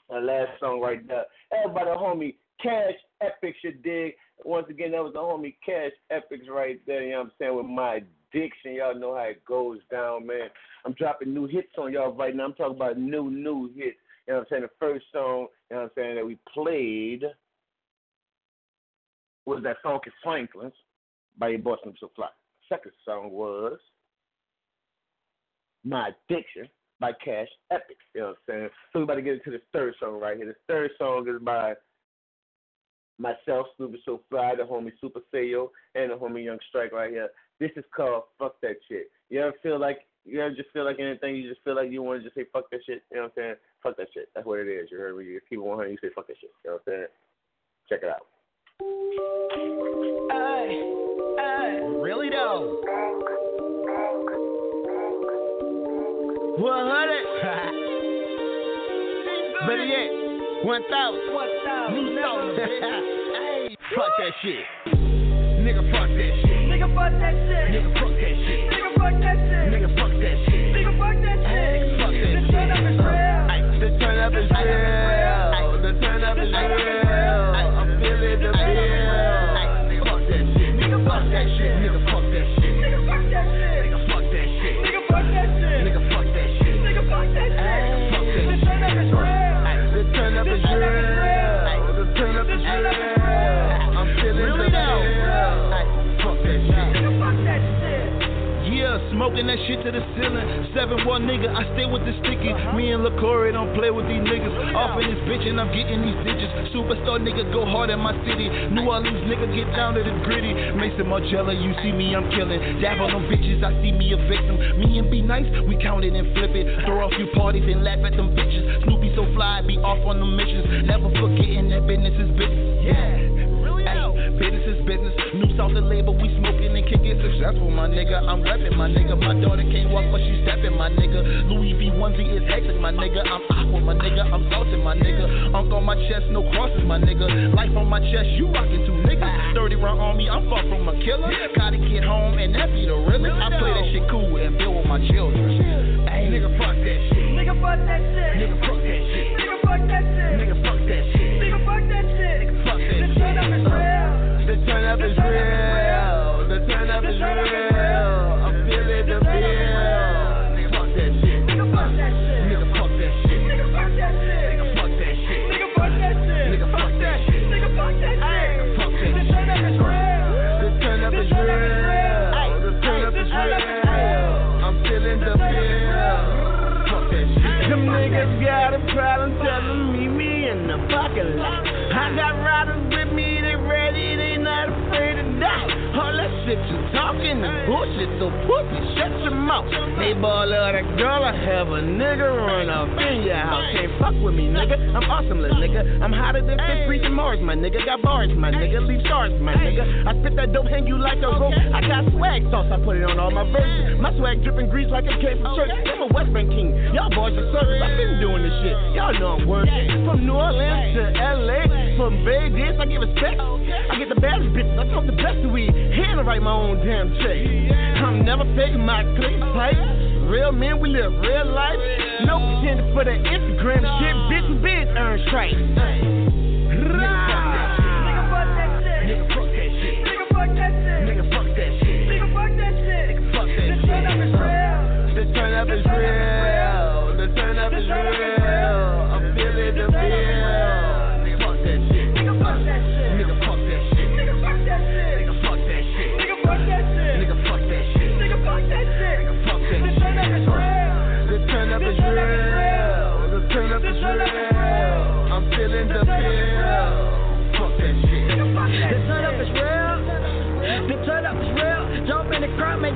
The last song right there. Everybody, homie, Cash Epics, you dig? Once again, that was the homie Cash Epics right there, you know what I'm saying, with my addiction. Y'all know how it goes down, man. I'm dropping new hits on y'all right now. I'm talking about new, new hits. You know what I'm saying? The first song, you know what I'm saying, that we played was that Funky Franklin's by your Snoop So Fly. Second song was My Addiction by Cash Epic. You know what I'm saying? So we're about to get into the third song right here. The third song is by myself, Snoopy So Fly, the homie Super Sayo, and the homie Young Strike right here. This is called Fuck That Shit. You ever feel like you ever just feel like anything, you just feel like you want to just say fuck that shit? You know what I'm saying? Fuck that shit. That's what it is. You heard me? You keep it 100, you say fuck that shit. You know what I'm saying? Check it out. Hey, hey. Really though. 100. Better yet, 1,000. 1,000. New song. hey, fuck that shit. Nigga, fuck that shit. Nigga, fuck that shit. Nigga, fuck that shit. Nigga, fuck that shit. Nigga, fuck that shit. Nigga, fuck that shit. Fuck that The turn up is real. The turn up is real. The turn up is real. I'm feeling the bill. Fuck that shit. Nigga, fuck that shit. Smoking that shit to the ceiling. Seven one nigga, I stay with the sticky. Me and LaCory don't play with these niggas. Off in this bitch and I'm getting these digits. Superstar nigga go hard in my city. New Orleans nigga get down to the gritty. Maison Margiela, you see me, I'm killing. Dab on them bitches, I see me a victim. Me and be nice, we count it and flip it. Throw a few parties and laugh at them bitches. Snoopy so fly, be off on the missions. Never forgetting that business is business. Yeah. Really Ay, business is business. New South the label, we smoking and kicking successful, my nigga. I'm repping, my nigga. My daughter can't walk, but she stepping, my nigga. Louis V onesie is hectic, my nigga. I'm aqua, my nigga. I'm salted, my nigga. Unk on my chest, no crosses, my nigga. Life on my chest, you rockin' two niggas. 30 round on me, I'm far from a killer. Gotta get home, and that be the realest. I play that shit cool and build with my children. Hey, nigga, fuck that shit. Nigga, fuck that shit. Nigga, fuck that shit. Nigga, fuck that shit. Nigga, fuck that shit. Turn up is real. The turn up is real. I'm feeling the shit. Nigga, fuck that shit. Nigga, fuck that shit. Nigga, fuck that shit. Nigga, fuck that shit. Nigga, fuck that shit. Nigga, fuck that shit. The turn up is real. The turn up is real. The turn up is real. I'm feeling the bill. Fuck that shit. Them niggas got a problem, tell them meet me in the parking lot. I got riders All that shit you talking is bullshit, so pussy, shut your mouth. They ball out a girl, I have a nigga run up in your house. Can't fuck with me, nigga. I'm awesome, little nigga. I'm hotter than fifth breathing Mars, my nigga. Got bars, my nigga. Leave stars, my nigga. I spit that dope, hang you like a rope. I got swag sauce, I put it on all my verses. My swag dripping grease like it came from church. I'm a West Bank king. Y'all boys are suckers. I've been doing this shit. Y'all know I'm working. From New Orleans to LA, from Vegas, I get respect. I get the baddest bitches. I smoke the best weed. And I write my own damn check. I'm never faking my click pipe. Real men, we live real life. No pretending for the Instagram shit. Bitch, been earn stripes.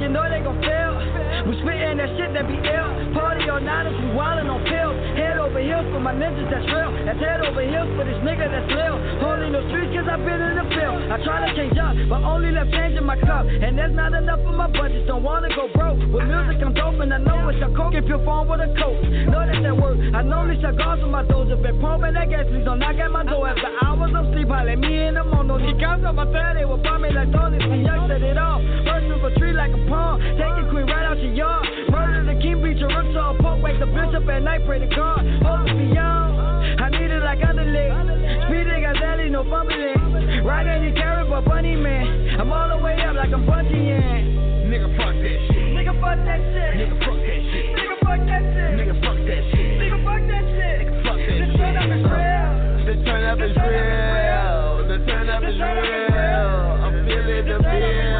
You know they gon' fail. We spittin' that shit that be ill. Party all night if we wildin' on pills. Over heels for my ninjas that's real. That's head over heels for this nigga that's real. Only no streets cause I've been in the field. I try to change up, but only left change in my cup. And there's not enough for my budget. Don't wanna go broke. With music I'm dope and I know it's a coke if you're phone with a coat. Know that that work. I know these cigars with my doja. Been pumping that gas, please don't knock at my door. After hours of sleep, holla me in the morning. She comes on my third, they will buy me like Tony. See, young set it off. First of a tree like a palm. Take a queen right out your yard. Murder the king, beat your rooks all poke. Wake the bitch up at night, pray to God. Hold it beyond. I need it like underleg. Speeding, got daddy, no fumbling. Right any carrot, but bunny man. I'm all the way up like I'm Nigga, fuck that shit. Nigga, fuck that shit. Nigga, fuck that shit. Nigga, fuck that shit. Nigga, fuck that shit. Nigga, fuck that shit. Nigga, fuck that The turn up is real. The turn up is real. The turn up is real. I'm feeling the bill.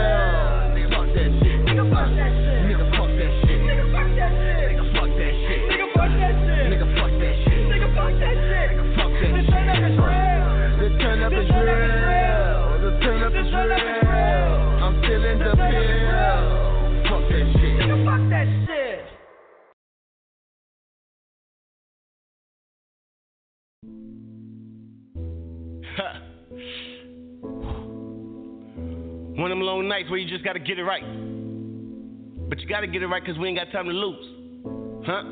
One of them long nights where you just gotta get it right. But you gotta get it right because we ain't got time to lose. Huh?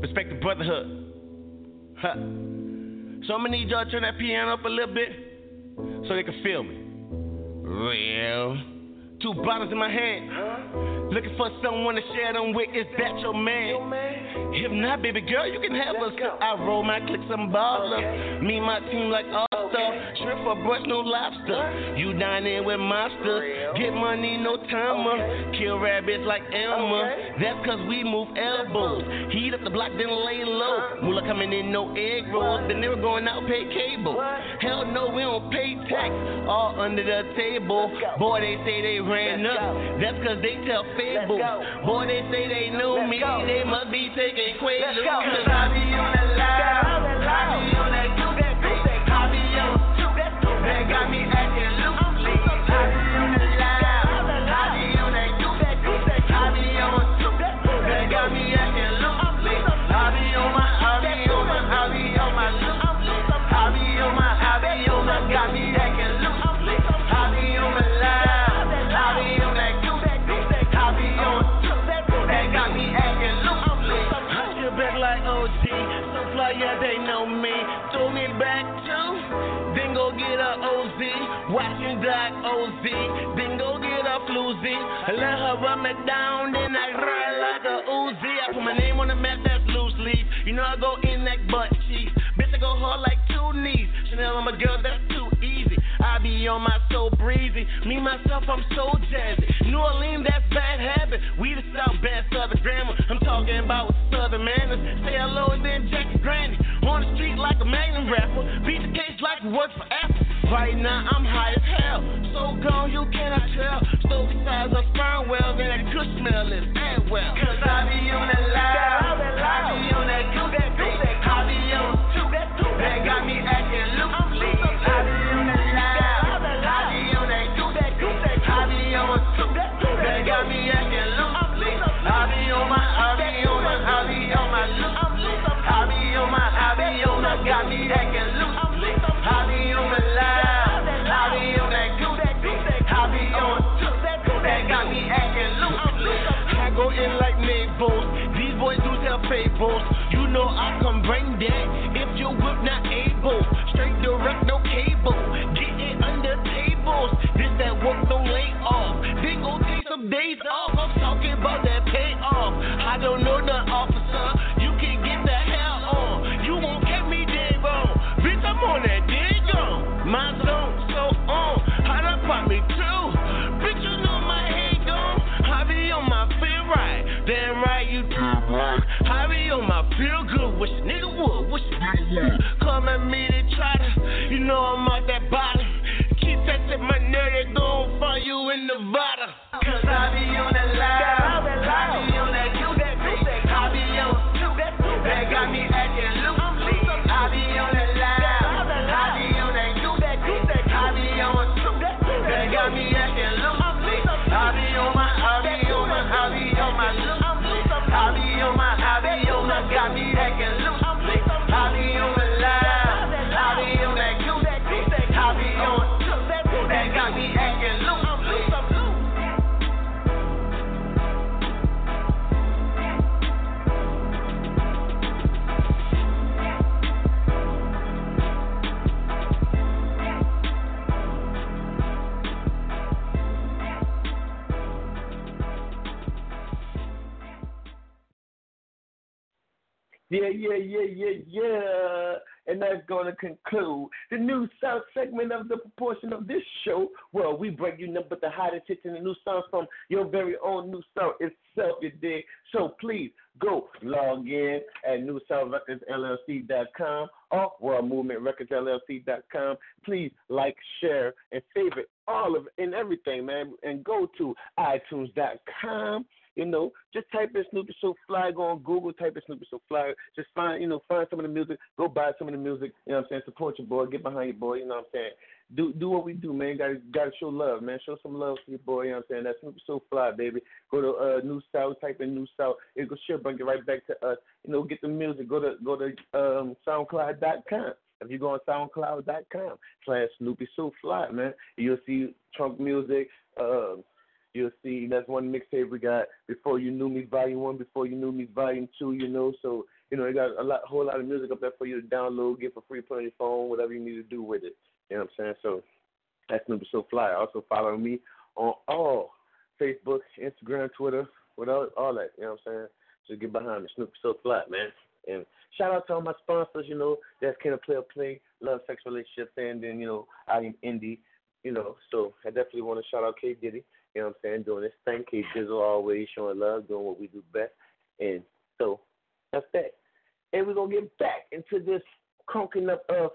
Respect the brotherhood. Huh? So I'm gonna need y'all to turn that piano up a little bit so they can feel me. Real. Two bottles in my hand. Huh? Looking for someone to share them with. Is that your man? If not, baby girl, you can have us. I roll my clicks and baller. Me and my team like all star. Shrimp for brunch, no lobster. You dine in with monsters. Get money, no timer. Kill rabbits like Elmer. That's cause we move elbows. Heat up the block, then lay low. Moolah coming in, no egg rolls. Then they were going out, pay cable. Hell no, we don't pay tax. All under the table. Boy, they say they ran up. That's cause they tell fables. Boy, they say they knew me. They must be take a quick Let's go. Cause I be on. I be on that OZ. Then go get a floozy, let her run me down. Then I ride like a Uzi. I put my name on the map, that's loose leaf. You know I go in that butt cheeks. Bitch, I go hard like two knees. Chanel on my girl, that's too easy. I be on my so breezy. Me myself, I'm so jazzy. New Orleans, that's bad habit. We the South bad Southern grammar. I'm talking about Southern manners. Say hello and then Jackie Granny. On the street like a magnum rapper. Beat the case like we work for Apple. Right now I'm high as hell. So gone you cannot tell. So besides a sperm well, then that good smell is and well. Cause I be on that live. I be on that that. I be on two that that. Got me acting loosely. I be on that live. I be on that that. I be on two that that. Got me acting loosely. I be on my, I be on my, I be on my loose. I be on my, I be on my, got me acting loosely. Go in like Mabels. These boys do tell fables. You know I come bring that. If you whip not able, straight direct, no cable. Get it under tables. This that work don't lay off. Then go take some days off. I'm talking about that payoff. I don't know the officer. You can get the hell on. You won't get me dead wrong. Bitch, I'm on that dig on. My Damn right you do. I be on my feel good. Wish a nigga would. Wish a nigga would. Come at me to try to. You know I'm out that bottom. Keep testing my nerve. They gon' find you in Nevada. Cause I be on that live. Yeah, yeah, yeah, yeah, yeah. And that's going to conclude the New South segment of the proportion of this show. Well, we bring you number the hottest hits in the New South from your very own New South itself, you dig? So please go log in at NewSouthRecordsLLC.com or WorldMovementRecordsLLC.com. Please like, share, and favorite all of and everything, man. And go to iTunes.com. You know, just type in Snoopy So Fly. Go on Google, type in Snoopy So Fly. Just find, you know, find some of the music. Go buy some of the music. You know what I'm saying? Support your boy. Get behind your boy. You know what I'm saying? Do do what we do, man. Got got to show love, man. Show some love to your boy. You know what I'm saying? That's Snoopy So Fly, baby. Go to uh, New South. Type in New South. It go sure bring it right back to us. You know, get the music. Go to go to um, SoundCloud.com. If you go on SoundCloud.com slash Snoopy So Fly, man, you'll see trunk music. Um, You'll see that's one mixtape we got. Before you knew me, volume one. Before you knew me, volume two. You know, so you know, it got a lot, whole lot of music up there for you to download, get for free, put on your phone, whatever you need to do with it. You know what I'm saying? So that's Snoopy So Fly. Also follow me on all Facebook, Instagram, Twitter, without all that. You know what I'm saying? Just get behind me, Snoopy So Fly, man. And shout out to all my sponsors. You know, that's Can a Play, Love, Sex, Relationships, and then you know, I am Indie. You know, so I definitely want to shout out K Diddy. You know what I'm saying? Doing this thing. K Dizzle always showing love, doing what we do best. And so that's that. And we're gonna get back into this conking up of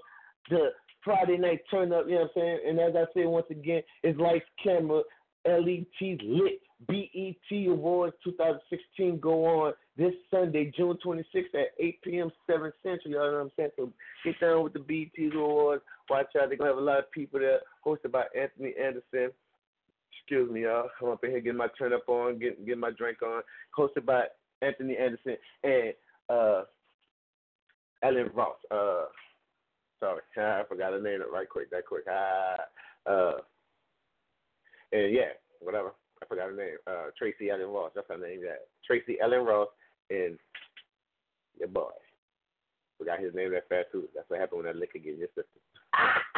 the Friday night turn up, you know what I'm saying? And as I said once again, it's Lights Camera, LET Lit, BET Awards 2016 go on this Sunday, June 26th at 8 p.m. 7 Central. Y'all know what I'm saying? So get down with the BET Awards. Watch out. They're going to have a lot of people there, hosted by Anthony Anderson. Excuse me, y'all. I'm up in here getting my turn up on, getting, getting my drink on. Hosted by Anthony Anderson and uh, Ellis Ross. Uh, sorry, I forgot her name right quick, that quick. Ah, uh, and yeah, whatever. I forgot her name. Uh, Tracee Ellis Ross. That's her name. Yeah, Tracee Ellis Ross and your boy. Forgot his name that fast too. That's what happened when that liquor get in your system.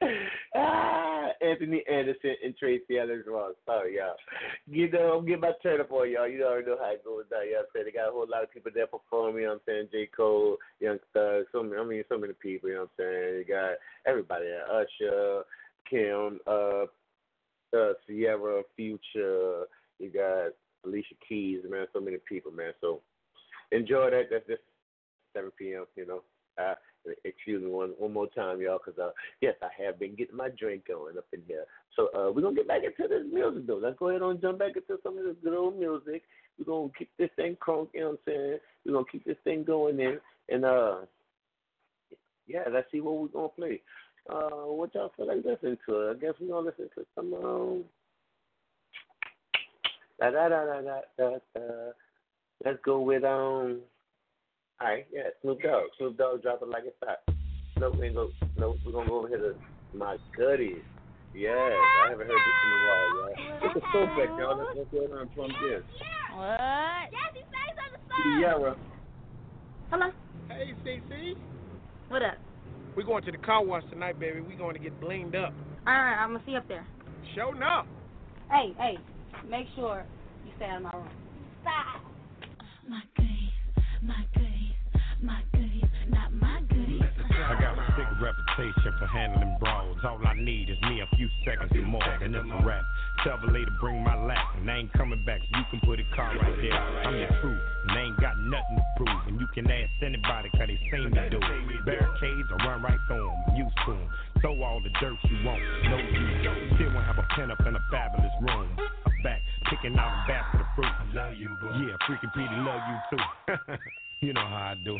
ah, Anthony Anderson and Tracee Ellis Ross. Sorry, y'all. You know, I'm getting my turn up on y'all. You already know how it goes down. Know what I'm saying? They got a whole lot of people there performing. You know what I'm saying? J. Cole, Young Thug, so many, I mean, so many people. You know what I'm saying? You got everybody there. Usher, Kim, uh, uh, Ciara, Future. You got Alicia Keys, man. So many people, man. So enjoy that. That's just 7 p.m. You know. Uh, excuse me one one more time, y'all, because uh, yes, I have been getting my drink going up in here. So uh, we're gonna get back into this music though. Let's go ahead and jump back into some of this good old music. We're gonna keep this thing crunk, you know what I'm saying? We're gonna keep this thing going in, and uh, yeah, let's see what we're gonna play. Uh, what y'all feel like listening to? I guess we're gonna listen to some um. Da da da da da da. Let's go with um. All right, yeah, Snoop Dogg. Snoop Dogg drop it like it's hot. No, we ain't go. No, we're gonna go over here to my goodies. Yes, I haven't heard this in a while, y'all. It's a throwback, y'all. Let's let's go ahead and plumb this. What? Jesse, say something. Ciara. Hello. Hey, CC. What up? We're going to the car wash tonight, baby. We're going to get blinged up. All right, I'm gonna see you up there. Show up. Hey, hey, make sure you stay out of my room. Stop. My goodies, my goodies, my goodies, not my goodies. I got a big reputation for handling brawls. All I need is me a few seconds or more, and it's a rap. Tell the lady to bring my lap, and I ain't coming back, so you can put a car right there. I'm the truth, and they ain't got nothing to prove. And you can ask anybody, cause they seen me do it. Barricades, I run right through them, I'm used to them. Throw all the dirt you want, no use. Still won't have a pen up in a fabulous room. I'm back, picking out a basket of the fruit. I love you, bro. Yeah, freaking Petey love you too. you know how I do.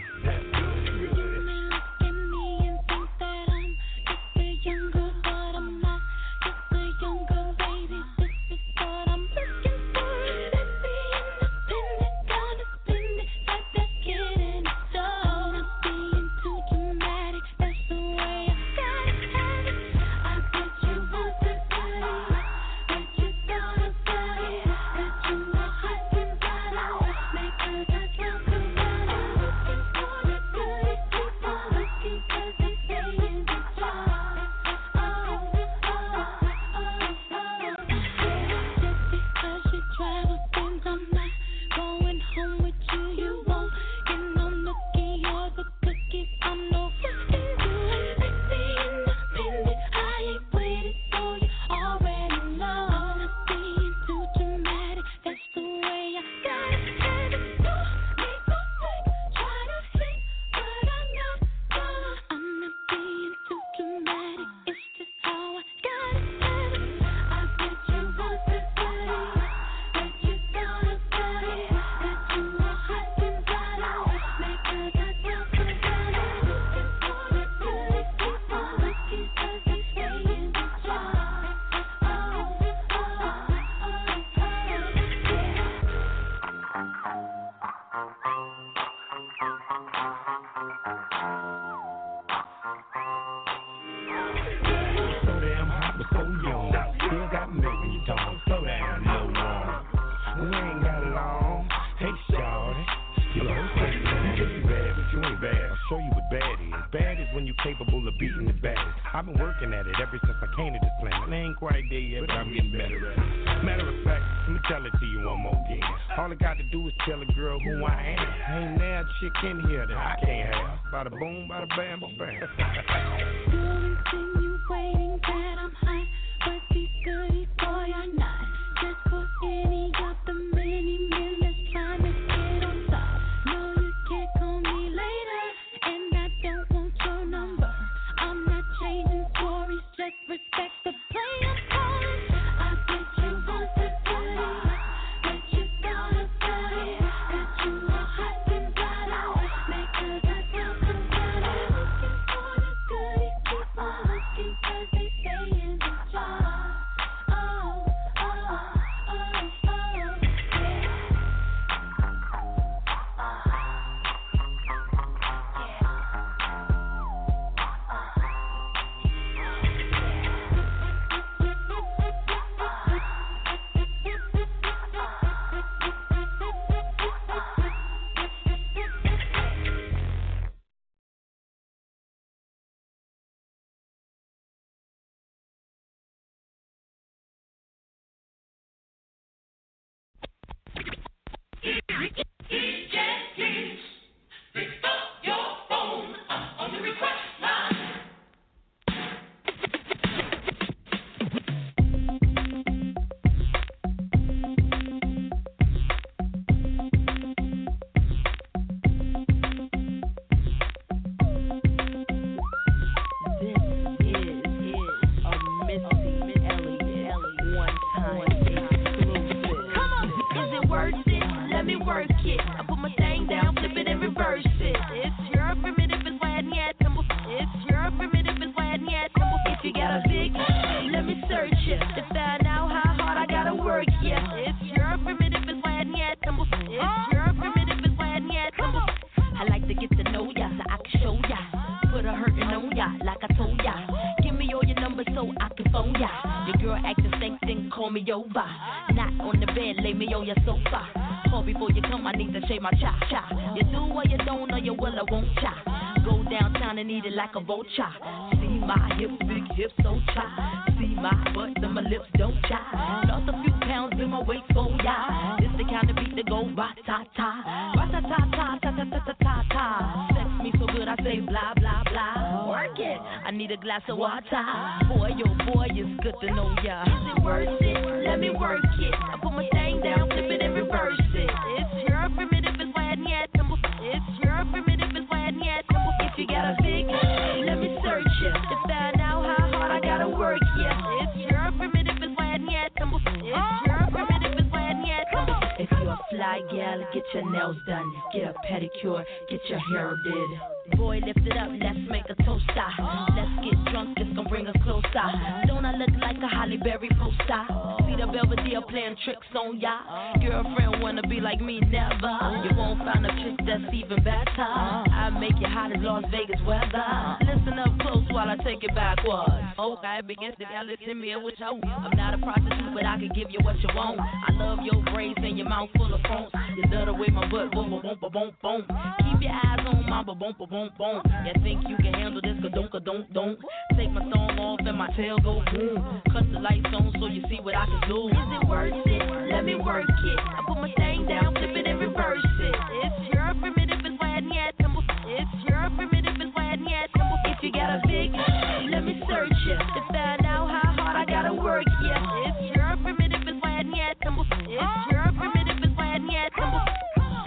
Thank you.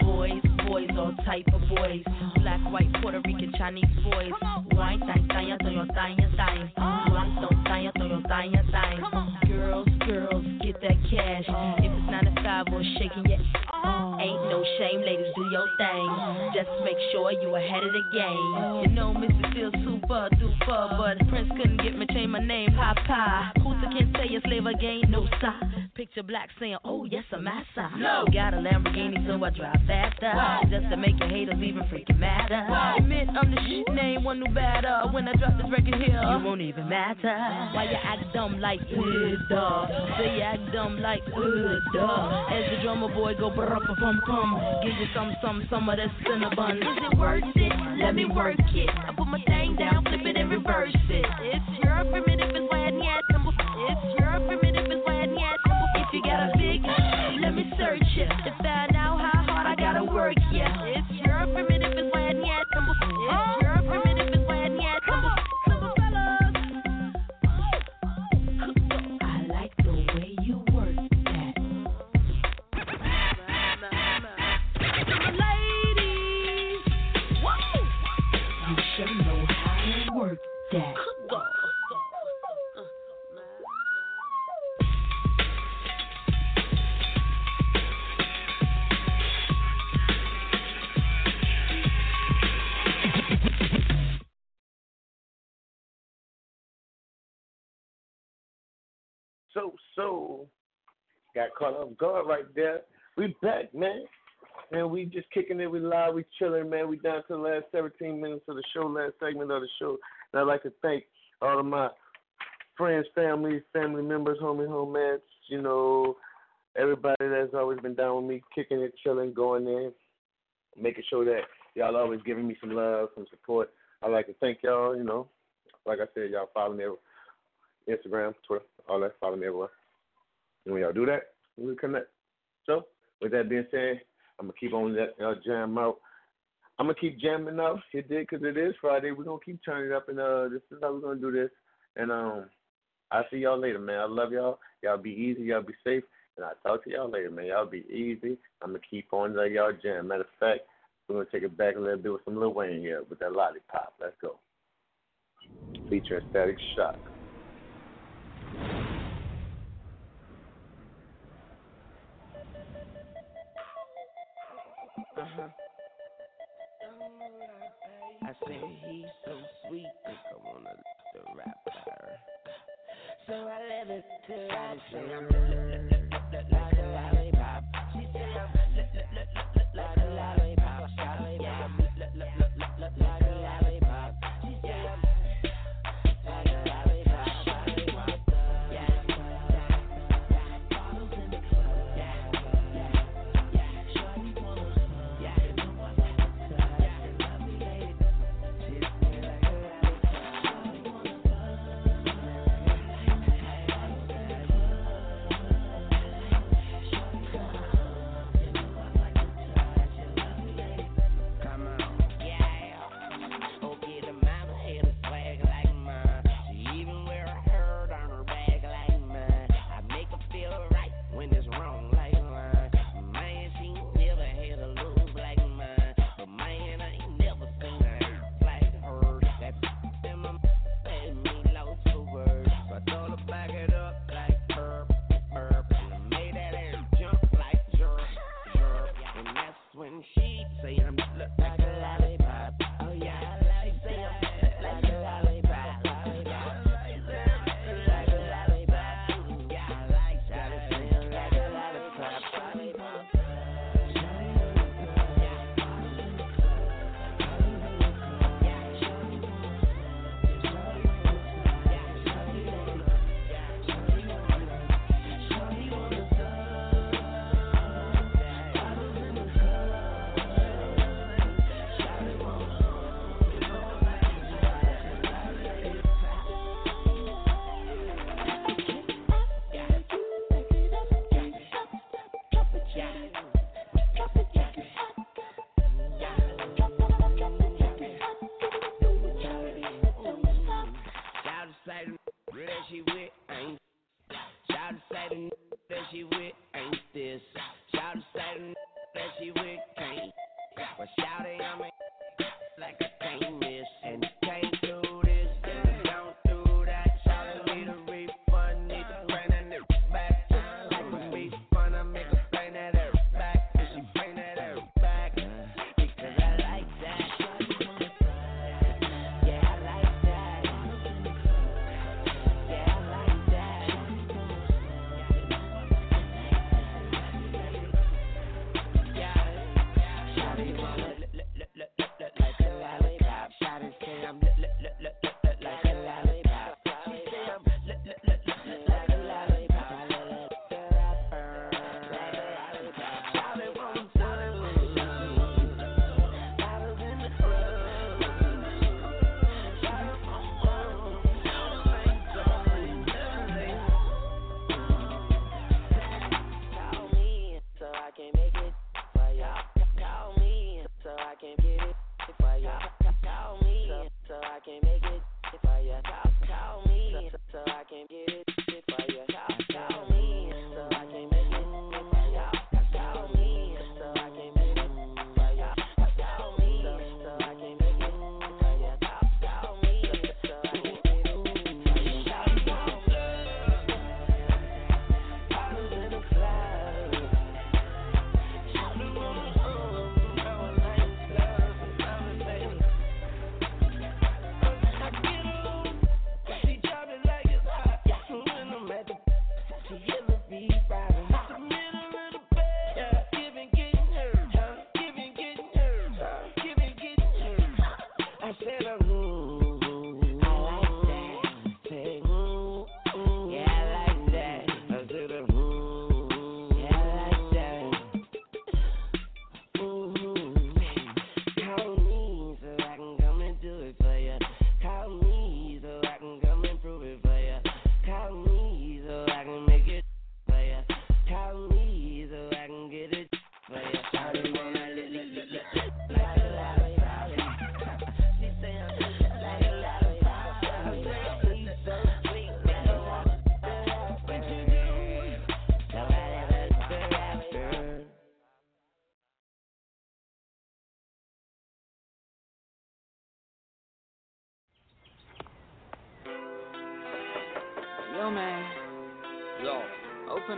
Boys, boys, all type of boys. Black, white, Puerto Rican, Chinese boys. Wine, dine, dine, dine, dine, dine. Wine, dine, dine, dine, dine. Girls, girls, get that cash. If it's not a five or shaking your Ain't no shame, ladies, do your thing. Just make sure you ahead of the game. You know, Mr. Still super duper, but Prince couldn't get me change my name, Papa. Who's can say a slave again? No, sir. Picture black saying, Oh yes, I'm massa. No. Got a Lamborghini, so I drive faster. Just to make the haters even freaking matter. Why? Admit I'm the shit, name one new batter. When I drop this record here, you won't even matter. Why you act dumb like uh, duh? Say you act dumb like uh, duh. As the drummer boy go brr pum pum, give you some some some of that cinnabon. Is it worth it? Let me work it. I put my thing down, flip it and reverse it. It's your primitive, it's why I need. It's your primitive, So, so, got caught off guard right there. We back, man. And we just kicking it. We live. We chilling, man. We down to the last 17 minutes of the show, last segment of the show. And I'd like to thank all of my friends, family, family members, homie, homies, you know, everybody that's always been down with me, kicking it, chilling, going in, making sure that y'all always giving me some love, some support. I'd like to thank y'all, you know. Like I said, y'all follow me on Instagram, Twitter, all that. Follow me everywhere. And when y'all do that, we connect. So, with that being said, I'm gonna keep on that uh, jam out. I'm gonna keep jamming out. It did because it is Friday. We're gonna keep turning up, and uh, this is how we're gonna do this. And um, I'll see y'all later, man. I love y'all. Y'all be easy. Y'all be safe. And I'll talk to y'all later, man. Y'all be easy. I'm gonna keep on letting y'all jam. Matter of fact, we're gonna take it back a little bit with some Lil Wayne here with that lollipop. Let's go. Featuring Static Shock. Uh-huh. I said he's so sweet, think I wanna the rapper. So I let it to I say I'm like a lollipop. She said I'm like a lollipop. Yeah, I'm like a lollipop.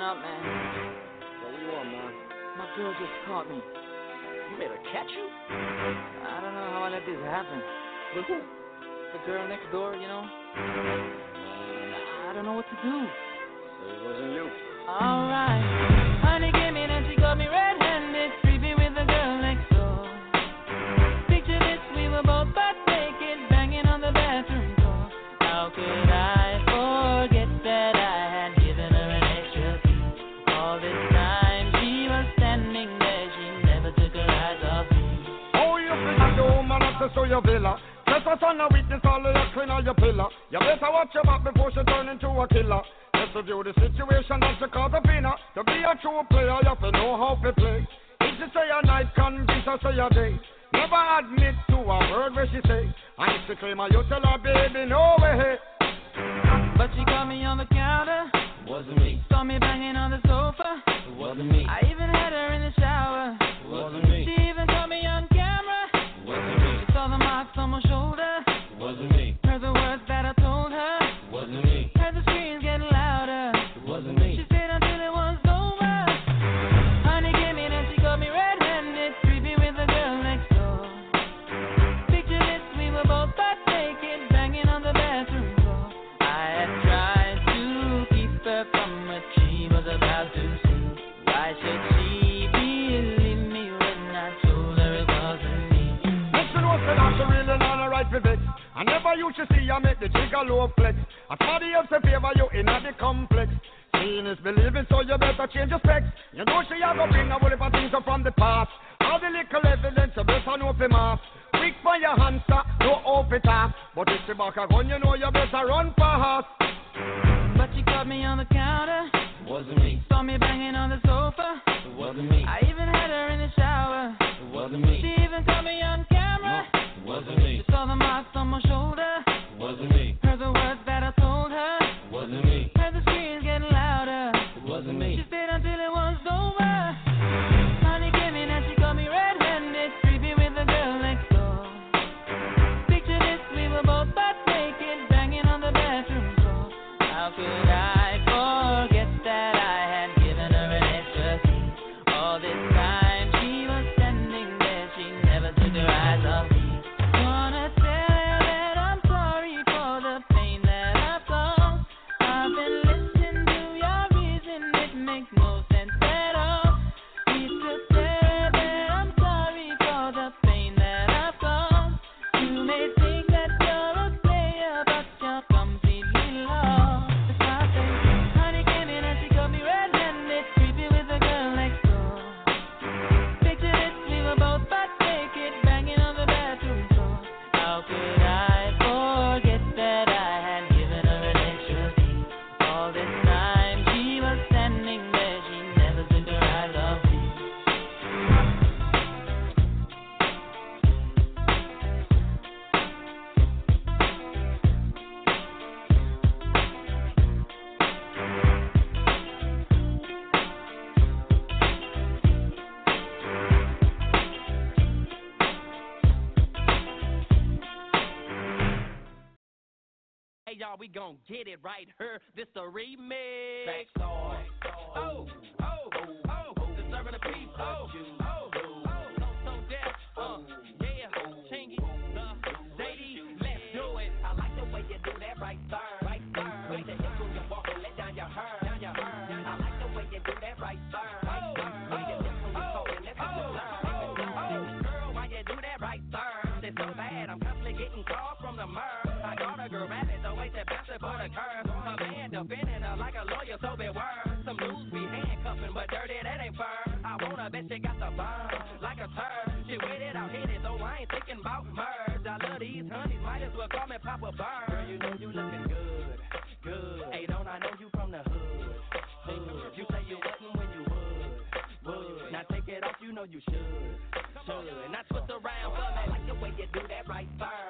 Open up, man. What do you want, man? My girl just caught me. You made her catch you? I don't know how I let this happen. With who? The girl next door, you know? I don't know what to do. Watch your back before she turn into a killer. Just review the situation that she cause a winner. To be a true player, you have to know how to play. If she say a night, can be so say a day. Never admit to a word where she say. And if she claim her, you tell her, baby, no way. But she caught me on the counter. Wasn't me. Saw me banging on the sofa. Wasn't me. I even had her in the I should used to see you make the jigger low flex. I somebody else a favor you in the complex. Seeing is believing, so you better change your specs. You know she a go bring a whole heap of things up from the past. All the little evidence you better know for mass. Quick for your hamster, no off it off. But if she back a gun, you know you better run fast. But she caught me on the counter. It wasn't me. Saw me banging on the sofa. It wasn't me. I even had her in the shower. It wasn't me. She even caught me on camera. It wasn't me. She saw the marks on my shoulder. We gon' get it right here. This the remix. Oh, oh, oh, oh, disturbing the peace. Oh, call me Papa Bird. Girl, you know you looking good, good. Hey, don't I know you from the hood, hood. You say you wasn't when you would, would. Now take it off, you know you should, should. Now twist around for me. Like the way you do that right there.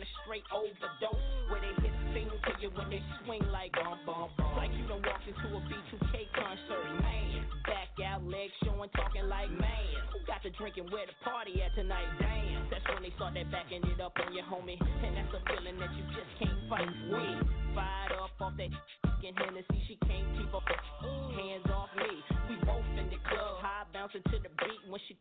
To you Where they hit the single you when they swing like bum bum bum. Like you done walked into a B2K concert, man. Back out, legs showing, talking like man. Who got the drinking where the party at tonight? Damn. That's when they start that backing it up on your homie, and that's a feeling that you just can't fight with. Fired up off that fucking Hennessy, she can't keep up her hands off me. We both in the club, high bouncing to the beat. When she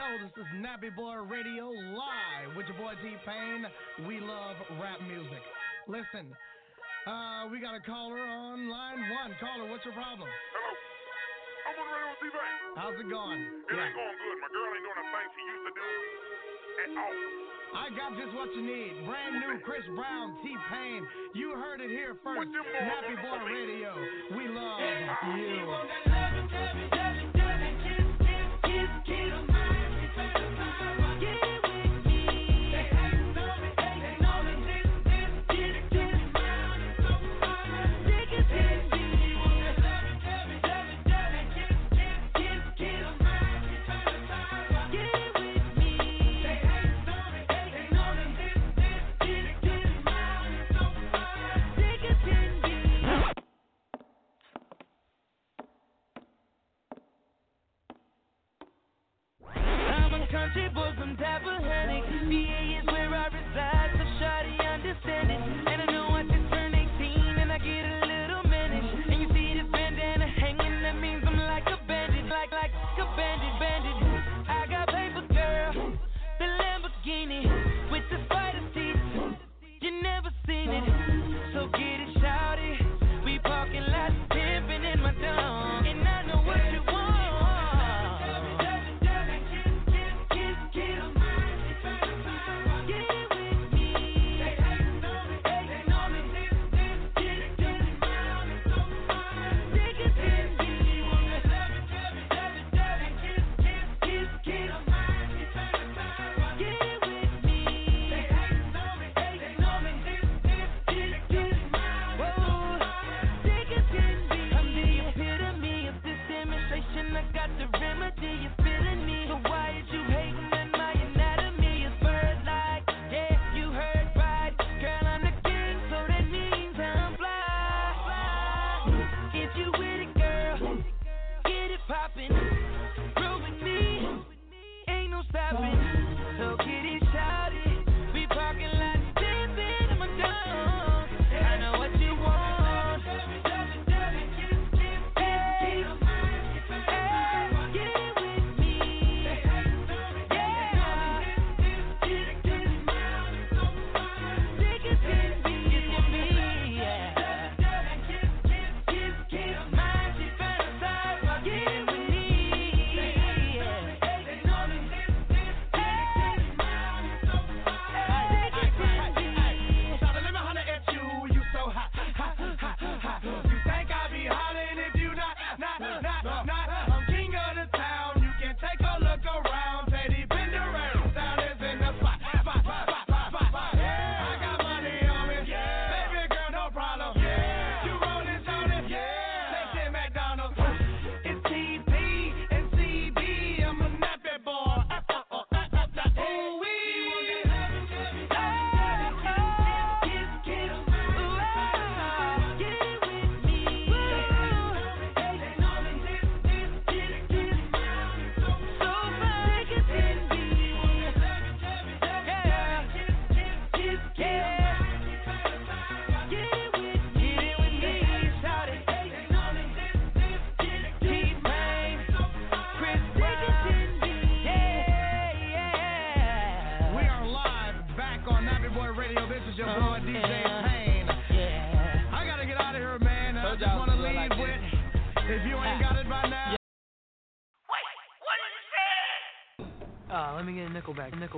Yo, this is Nappy Boy Radio live with your boy T Pain. We love rap music. Listen, uh, we got a caller on line one. Caller, what's your problem? Hello. I'm on the radio with T-Pain. How's it going? It ain't going good. My girl ain't doing the things she used to do at all. I got just what you need. Brand new Chris Brown, T Pain. You heard it here first. Nappy Boy Radio. We love you.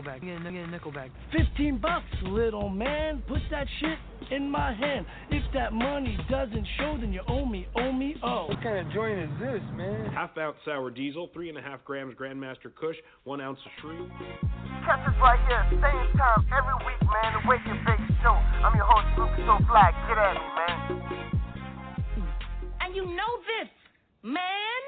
Nickel back, nickel back, get a, nickel back. 15 bucks, little man. Put that shit in my hand. If that money doesn't show, then you owe me, owe me, oh. What kind of joint is this, man? Half ounce sour diesel, three and a half grams Grandmaster Kush, one ounce of shrew. Catch us right here, same time every week, man. The Wake and Bake Show. I'm your host, Ruby So Fly. Get at me, man. And you know this, man.